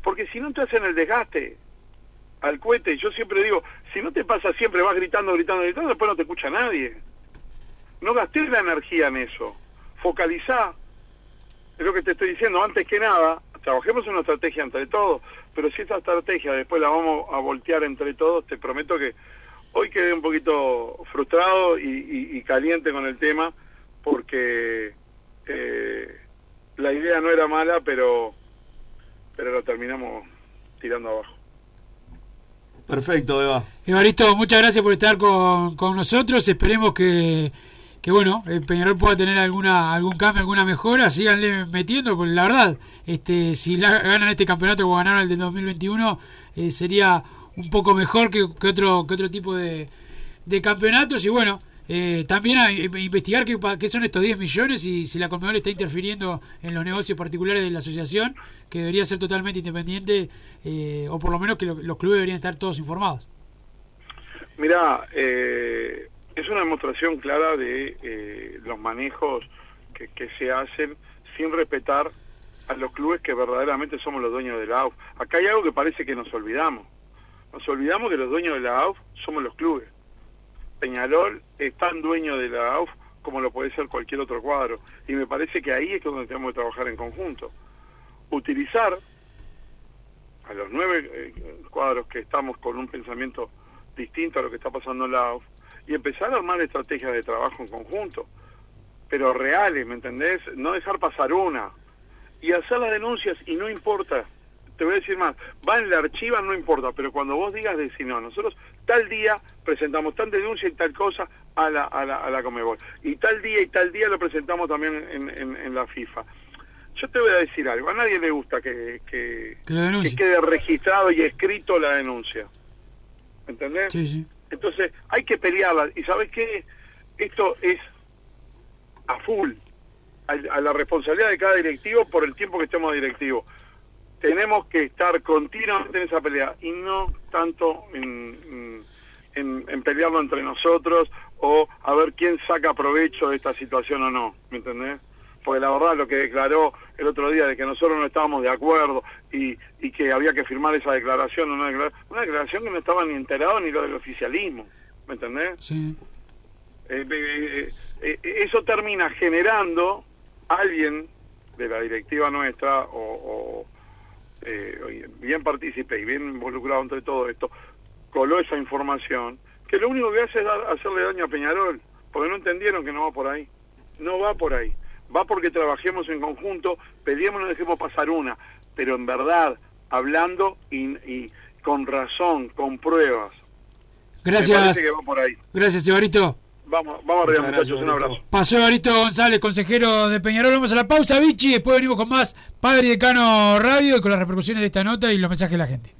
porque si no te hacen el desgaste al cohete, yo siempre digo, si no te pasa siempre, vas gritando, gritando, gritando, después no te escucha nadie. No gastes la energía en eso, focalizá, es lo que te estoy diciendo, antes que nada, trabajemos una estrategia entre todos, pero si esta estrategia después la vamos a voltear entre todos, te prometo que hoy quedé un poquito frustrado y, y- y caliente con el tema, porque eh, la idea no era mala, pero, pero la terminamos tirando abajo. Perfecto, Eva. Evaristo, muchas gracias por estar con, con nosotros. Esperemos que, que bueno, el Peñarol pueda tener alguna algún cambio, alguna mejora. Síganle metiendo, porque la verdad, este, si ganan este campeonato como ganaron el del 2021, eh, sería un poco mejor que, que otro que otro tipo de, de campeonatos. Y bueno, eh, también investigar qué, qué son estos 10 millones y si la Conmebol está interfiriendo en los negocios particulares de la asociación, que debería ser totalmente independiente, eh, o por lo menos que lo- los clubes deberían estar todos informados. Mirá, eh, es una demostración clara de eh, los manejos que, se hacen sin respetar a los clubes que verdaderamente somos los dueños de la AUF. Acá hay algo que parece que nos olvidamos. Nos olvidamos que los dueños de la AUF somos los clubes. Peñarol es tan dueño de la AUF como lo puede ser cualquier otro cuadro. Y me parece que ahí es donde tenemos que trabajar en conjunto. Utilizar a los nueve eh, cuadros que estamos con un pensamiento distinto a lo que está pasando en la AUF y empezar a armar estrategias de trabajo en conjunto, pero reales, ¿me entendés? No dejar pasar una y hacer las denuncias y no importa, te voy a decir más, va en la archiva, no importa, pero cuando vos digas decir no, nosotros tal día presentamos tal denuncia y tal cosa a la, a la, a la Comebol, y tal día y tal día lo presentamos también en, en, en la FIFA. Yo te voy a decir algo, a nadie le gusta que, que, que quede registrado y escrito la denuncia. ¿Entendés? Sí, sí. Entonces hay que pelearla. ¿Y sabes qué? Esto es a full, a, la responsabilidad de cada directivo por el tiempo que estemos directivos. Tenemos que estar continuamente en esa pelea y no tanto en, en pelearlo entre nosotros o a ver quién saca provecho de esta situación o no, ¿me entendés? Porque la verdad lo que declaró el otro día de que nosotros no estábamos de acuerdo y, y que había que firmar esa declaración, una declaración, una declaración que no estaba ni enterado ni lo del oficialismo, ¿me entendés? Sí. Eh, eh, eh, eso termina generando alguien de la directiva nuestra o, o, eh, bien partícipe y bien involucrado entre todo esto, coló esa información, que lo único que hace es dar- hacerle daño a Peñarol, porque no entendieron que no va por ahí. No va por ahí. Va porque trabajemos en conjunto, peleemos, no dejemos pasar una, pero en verdad, hablando y, y con razón, con pruebas. Gracias. parece que va por ahí. Gracias, Evarito. Vamos, vamos arriba, Muchas muchachos, gracias, un abrazo. Pasó Evarito González, consejero de Peñarol. Vamos a la pausa, Vichy. Después venimos con más Padre y Decano Radio y con las repercusiones de esta nota y los mensajes de la gente.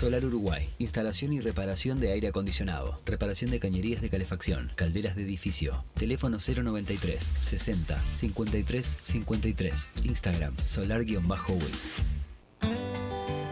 Solar Uruguay. Instalación y reparación de aire acondicionado. Reparación de cañerías de calefacción. Calderas de edificio. Teléfono 093 60 53 53. Instagram solar-uy.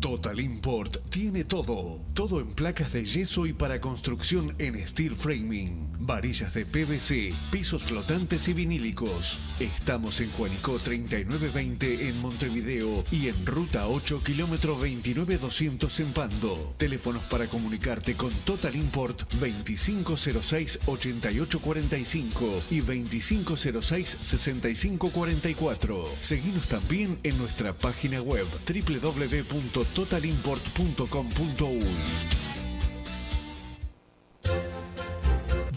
Total Import tiene todo. Todo en placas de yeso y para construcción en steel framing. Varillas de PVC, pisos flotantes y vinílicos. Estamos en Juanico 3920 en Montevideo y en Ruta 8, kilómetro 29200 en Pando. Teléfonos para comunicarte con Total Import 2506-8845 y 2506-6544. Seguinos también en nuestra página web www.totalimport.com.uy.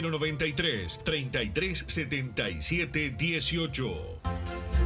093 3377 18.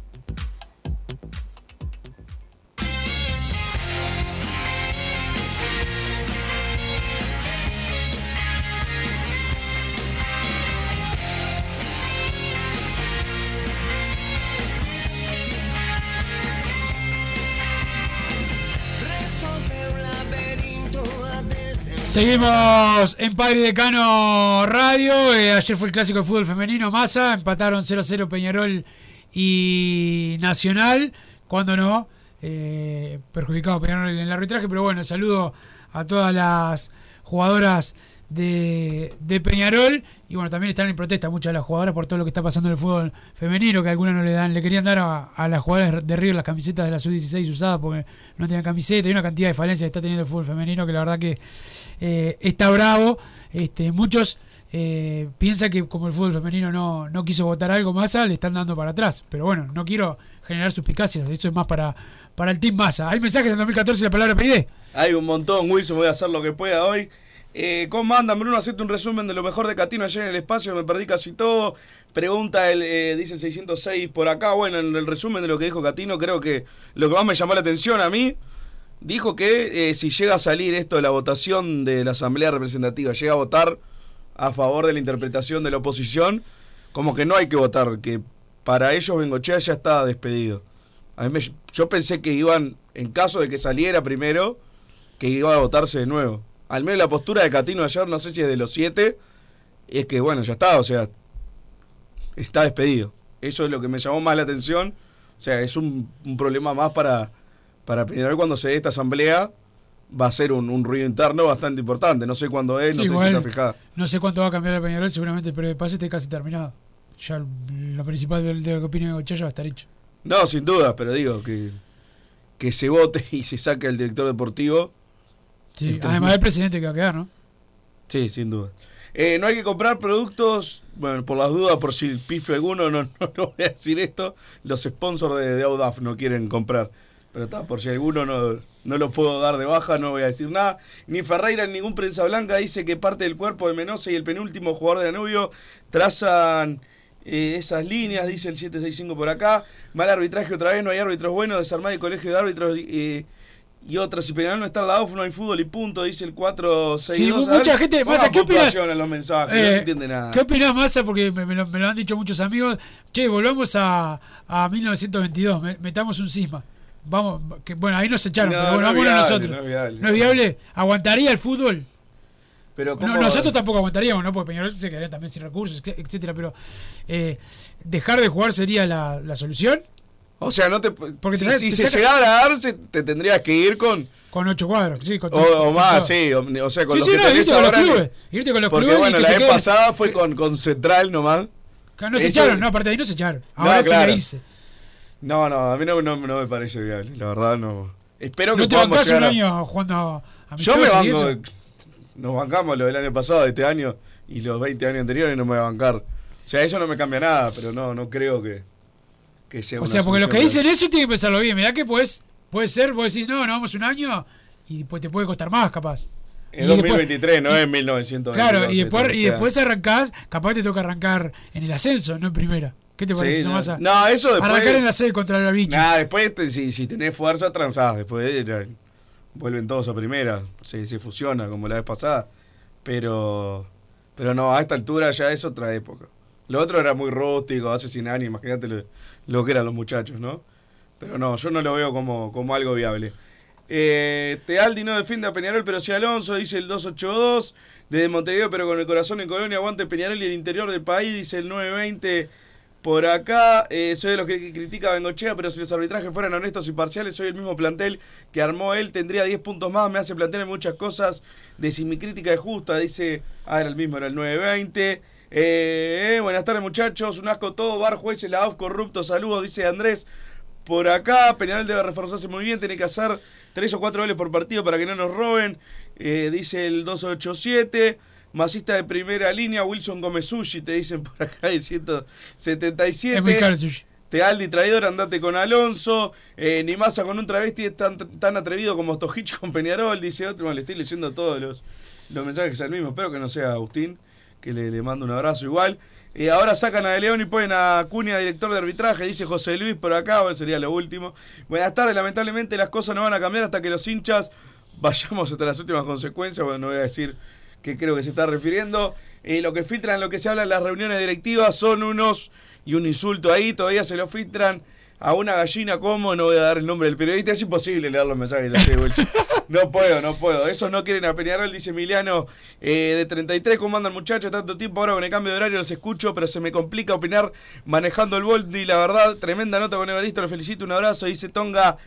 Seguimos en Padre Decano Radio. eh, ayer fue el clásico de fútbol femenino. Massa. Empataron 0-0 Peñarol y Nacional. Cuando no, eh, perjudicado Peñarol en el arbitraje. Pero bueno, saludo a todas las jugadoras de, de Peñarol. Y bueno, también están en protesta muchas de las jugadoras por todo lo que está pasando en el fútbol femenino. Que algunas no le dan, le querían dar a, las jugadoras de River las camisetas de la sub-16 usadas porque no tenían camiseta. Y una cantidad de falencias que está teniendo el fútbol femenino que la verdad que eh, está bravo. Este, muchos eh, piensan que como el fútbol femenino no, no quiso votar algo Massa, le están dando para atrás. Pero bueno, no quiero generar suspicacias, eso es más para, para el Team Massa. Hay mensajes en 2014 la palabra PD. Hay un montón, Wilson, voy a hacer lo que pueda hoy. Eh, ¿Cómo andan, Bruno? Hacete un resumen de lo mejor de Catino ayer en el espacio, me perdí casi todo. Pregunta, el, eh, dice el 606 por acá. Bueno, en el resumen de lo que dijo Catino, creo que lo que más me llamó la atención a mí, dijo que eh, si llega a salir esto de la votación de la Asamblea Representativa, llega a votar a favor de la interpretación de la oposición, como que no hay que votar, que para ellos Bengochea ya está despedido. A mí me- yo pensé que iban, en caso de que saliera primero, que iba a votarse de nuevo. Al menos la postura de Catino ayer, no sé si es de los siete, es que bueno, ya está, o sea, está despedido. Eso es lo que me llamó más la atención. O sea, es un, un problema más para, para Peñarol cuando se dé esta asamblea. Va a ser un, un ruido interno bastante importante. No sé cuándo es, no sé igual, si está fijada. No sé cuánto va a cambiar el Peñarol, seguramente el periodo de pase esté casi terminado. Ya lo principal de, de lo que opina va a estar hecho. No, sin duda, pero digo que, que se vote y se saque el director deportivo. Sí, Entonces- además del presidente que va a quedar, ¿no? Sí, sin duda. Eh, no hay que comprar productos, bueno, por las dudas, por si pife alguno, no, no, no voy a decir esto. Los sponsors de, de Audaf no quieren comprar. Pero está, por si alguno no, no lo puedo dar de baja, no voy a decir nada. Ni Ferreira ni ningún prensa blanca dice que parte del cuerpo de Menose y el penúltimo jugador de Danubio trazan eh, esas líneas, dice el 765 por acá. Mal arbitraje otra vez, no hay árbitros buenos, desarmar el colegio de árbitros eh, y otras. Si Peñarol no está en la AUF, no hay fútbol y punto, dice el 462. Sí, ver, mucha gente- Massa, ¿qué opinas? los mensajes, no Eh, se entiende nada. ¿Qué opinás, Massa? Porque me, me lo, me lo han dicho muchos amigos. Che, volvamos a, a 1922, me- metamos un cisma. Vamos, que, bueno, ahí nos echaron, No, pero bueno, no viable, nosotros. no es viable. ¿No es viable? ¿Aguantaría el fútbol? Pero No, ¿cómo- nosotros tampoco aguantaríamos, ¿no? Porque Peñarol se quedaría también sin recursos, etc- etcétera. Pero eh, dejar de jugar sería la, la solución O sea, no te. Porque si te- si te se saca- llegara a darse, te tendrías que ir con. con ocho cuadros. Sí, con O, o más, sí. O, o sea, con Sí, los sí, que no, irte con los clubes. Irte con los Porque clubes bueno, y que la vez pasada fue con, con Central nomás. No se echaron, no, aparte de ahí no se echaron. Ahora No, sí la hice. No, no, a mí no, no, no me parece viable. La verdad, no. Espero que ¿No te bancás un a- año jugando a Yo me y banco. eso? Nos bancamos lo del año pasado, este año y los 20 años anteriores no me voy a bancar. O sea, eso no me cambia nada, pero no, no creo que, que sea O sea, porque los que dicen eso tienen que pensarlo bien. Mirá que puedes, puede ser, vos decís, no, no vamos un año y pues te puede costar más, capaz. Y 2023, no y- es 1922. Claro, y después, y después arrancás, capaz te toca arrancar en el ascenso, no en primera. ¿Qué te parece Sí, eso, no. Massa? No, eso después- Arrancar en la sede contra la bicha. Nah, después, te- si, si tenés fuerza, transás. Después eh, vuelven todos a primera. Se, se fusiona como la vez pasada. Pero, pero no, a esta altura ya es otra época. Lo otro era muy rústico, hace 100 años, imagínate lo, lo que eran los muchachos, ¿no? Pero no, yo no lo veo como, como algo viable. Eh, Tealdi no defiende a Peñarol, pero sí Alonso, dice el 282. Desde Montevideo, pero con el corazón en Colonia, aguante Peñarol y el interior del país, dice el 920. Por acá, eh, soy de los que critica a Bengochea, pero si los arbitrajes fueran honestos y parciales, soy el mismo plantel que armó él, tendría 10 puntos más, me hace plantear muchas cosas de si mi crítica es justa, dice, ah, era el mismo, era el 920. Eh, eh, buenas tardes muchachos, un asco todo, bar, jueces, la OF corrupto, saludos, dice Andrés. Por acá, Peñarol debe reforzarse muy bien, tiene que hacer 3 o 4 goles por partido para que no nos roben, eh, dice el 287. Masista de primera línea, Wilson Gomezushi, te dicen por acá, de 177. Es muy caro el sushi. Tealdi traidor, andate con Alonso. Eh, ni masa con un travesti es tan, tan atrevido como Stojich con Peñarol, dice otro. Bueno, le estoy leyendo todos los, los mensajes el mismo. Espero que no sea Agustín, que le, mando un abrazo igual. Eh, ahora sacan a De León y ponen a Cunha, director de arbitraje, dice José Luis por acá, bueno, sería lo último. Buenas tardes, lamentablemente las cosas no van a cambiar hasta que los hinchas vayamos hasta las últimas consecuencias. Bueno, no voy a decir que creo que se está refiriendo. Eh, lo que filtran, lo que se habla en las reuniones directivas son unos y un insulto ahí, todavía se lo filtran a una gallina como, no voy a dar el nombre del periodista, es imposible leer los mensajes así. No puedo, no puedo. Esos no quieren a Peñarol, dice Emiliano eh, de 33. ¿Cómo andan muchachos? Tanto tiempo ahora con el cambio de horario los escucho, pero se me complica opinar manejando el Boldi. La verdad, tremenda nota con Evaristo, lo felicito, un abrazo. Dice Tonga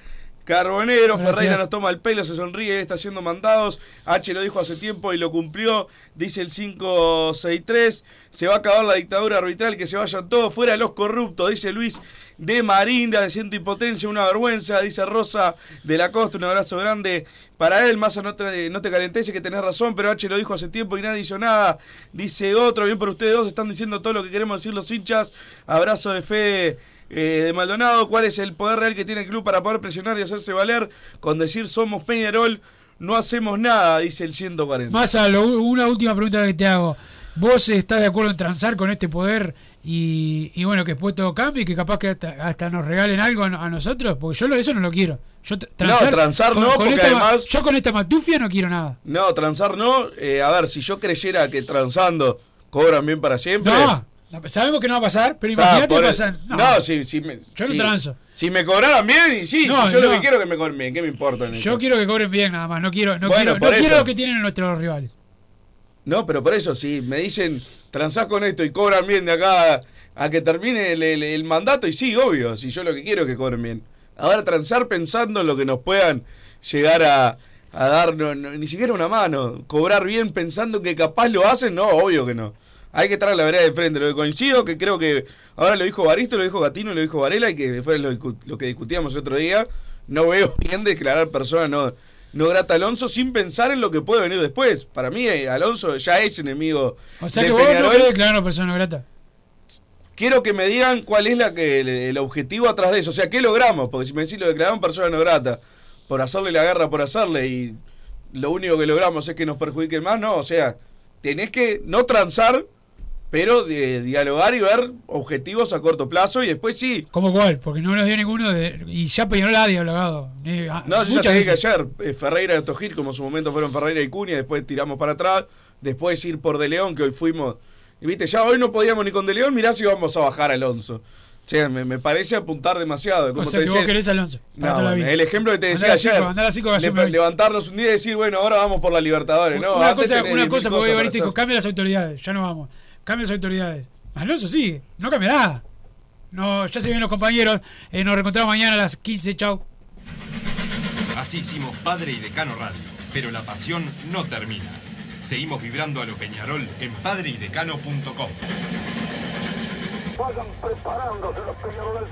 Carbonero, Gracias. Ferreira nos toma el pelo, se sonríe, está haciendo mandados. H lo dijo hace tiempo y lo cumplió. Dice el 563. Se va a acabar la dictadura arbitral, que se vayan todos fuera los corruptos, dice Luis de Marinda, de Ciento Impotencia, una vergüenza, dice Rosa de la Costa, un abrazo grande para él. Massa, no te, no te calentese que tenés razón, pero H lo dijo hace tiempo y nadie hizo nada. Dice otro, bien por ustedes dos, están diciendo todo lo que queremos decir los hinchas. Abrazo de fe eh, de Maldonado, ¿cuál es el poder real que tiene el club para poder presionar y hacerse valer? Con decir somos Peñarol, no hacemos nada, dice el 140. Massa, lo- una última pregunta que te hago. ¿Vos estás de acuerdo en transar con este poder y, y bueno, que después todo cambie y que capaz que hasta, hasta nos regalen algo a, a nosotros? Porque yo lo- eso no lo quiero. Yo t- transar no, porque esta además- Yo con esta matufia no quiero nada. No, transar no. Eh, a ver, si yo creyera que transando cobran bien para siempre. No, no, sabemos que no va a pasar, pero imagínate por- que pasa. No, si, si me, Yo no transo. Si me cobraran bien, y sí, No, si yo lo no. que quiero es que me cobren bien, ¿qué me importa? Yo quiero que cobren bien nada más. No quiero, no Bueno, quiero, no quiero lo que tienen nuestros rivales. No, pero por eso, si me dicen transás con esto y cobran bien de acá a que termine el, el- el mandato, y sí, obvio, si yo lo que quiero es que cobren bien. Ahora transar pensando en lo que nos puedan llegar a, a dar, no- no, ni siquiera una mano, cobrar bien pensando que capaz lo hacen, no, obvio que no. Hay que estar a la vereda de frente. Lo que coincido, que creo que ahora lo dijo Baristo, lo dijo Gatino, lo dijo Varela, y que fue lo, lo que discutíamos el otro día. No veo bien declarar persona no, no grata a Alonso sin pensar en lo que puede venir después. Para mí, eh, Alonso ya es enemigo O sea que vos no querés declarar una persona no grata. Quiero que me digan cuál es la que el, el objetivo atrás de eso. O sea, ¿qué logramos? Porque si me decís lo declararon persona no grata por hacerle la guerra por hacerle y lo único que logramos es que nos perjudiquen más, no. O sea, tenés que no transar, pero de, dialogar y ver objetivos a corto plazo y después sí. ¿Cómo cuál? Porque no nos dio ninguno de, y ya Peñarol ha dialogado. Eh, No, yo ya te dije ayer, eh, Ferreira y Tojil, como en su momento fueron Ferreira y Cunha, después tiramos para atrás, después ir por De León, que hoy fuimos. Y viste, ya hoy no podíamos ni con De León, mirá si vamos a bajar a Alonso. O sea, me, me parece apuntar demasiado. Como O sea te que decía- vos querés a Alonso. No, el ejemplo que te decía a ayer. a cinco, que le- voy. levantarnos un día y decir, bueno, ahora vamos por la Libertadores. No, una cosa, una cosa porque cosas Evaristo para dijo, cambia las autoridades, ya no vamos. Cambia las autoridades. Alonso sigue, no cambia nada. No, ya se vienen los compañeros. Eh, nos reencontramos mañana a las 15, chau. Así hicimos Padre y Decano Radio, pero la pasión no termina. Seguimos vibrando a lo Peñarol en padreidecano.com. Vayan preparándose los peñaroles.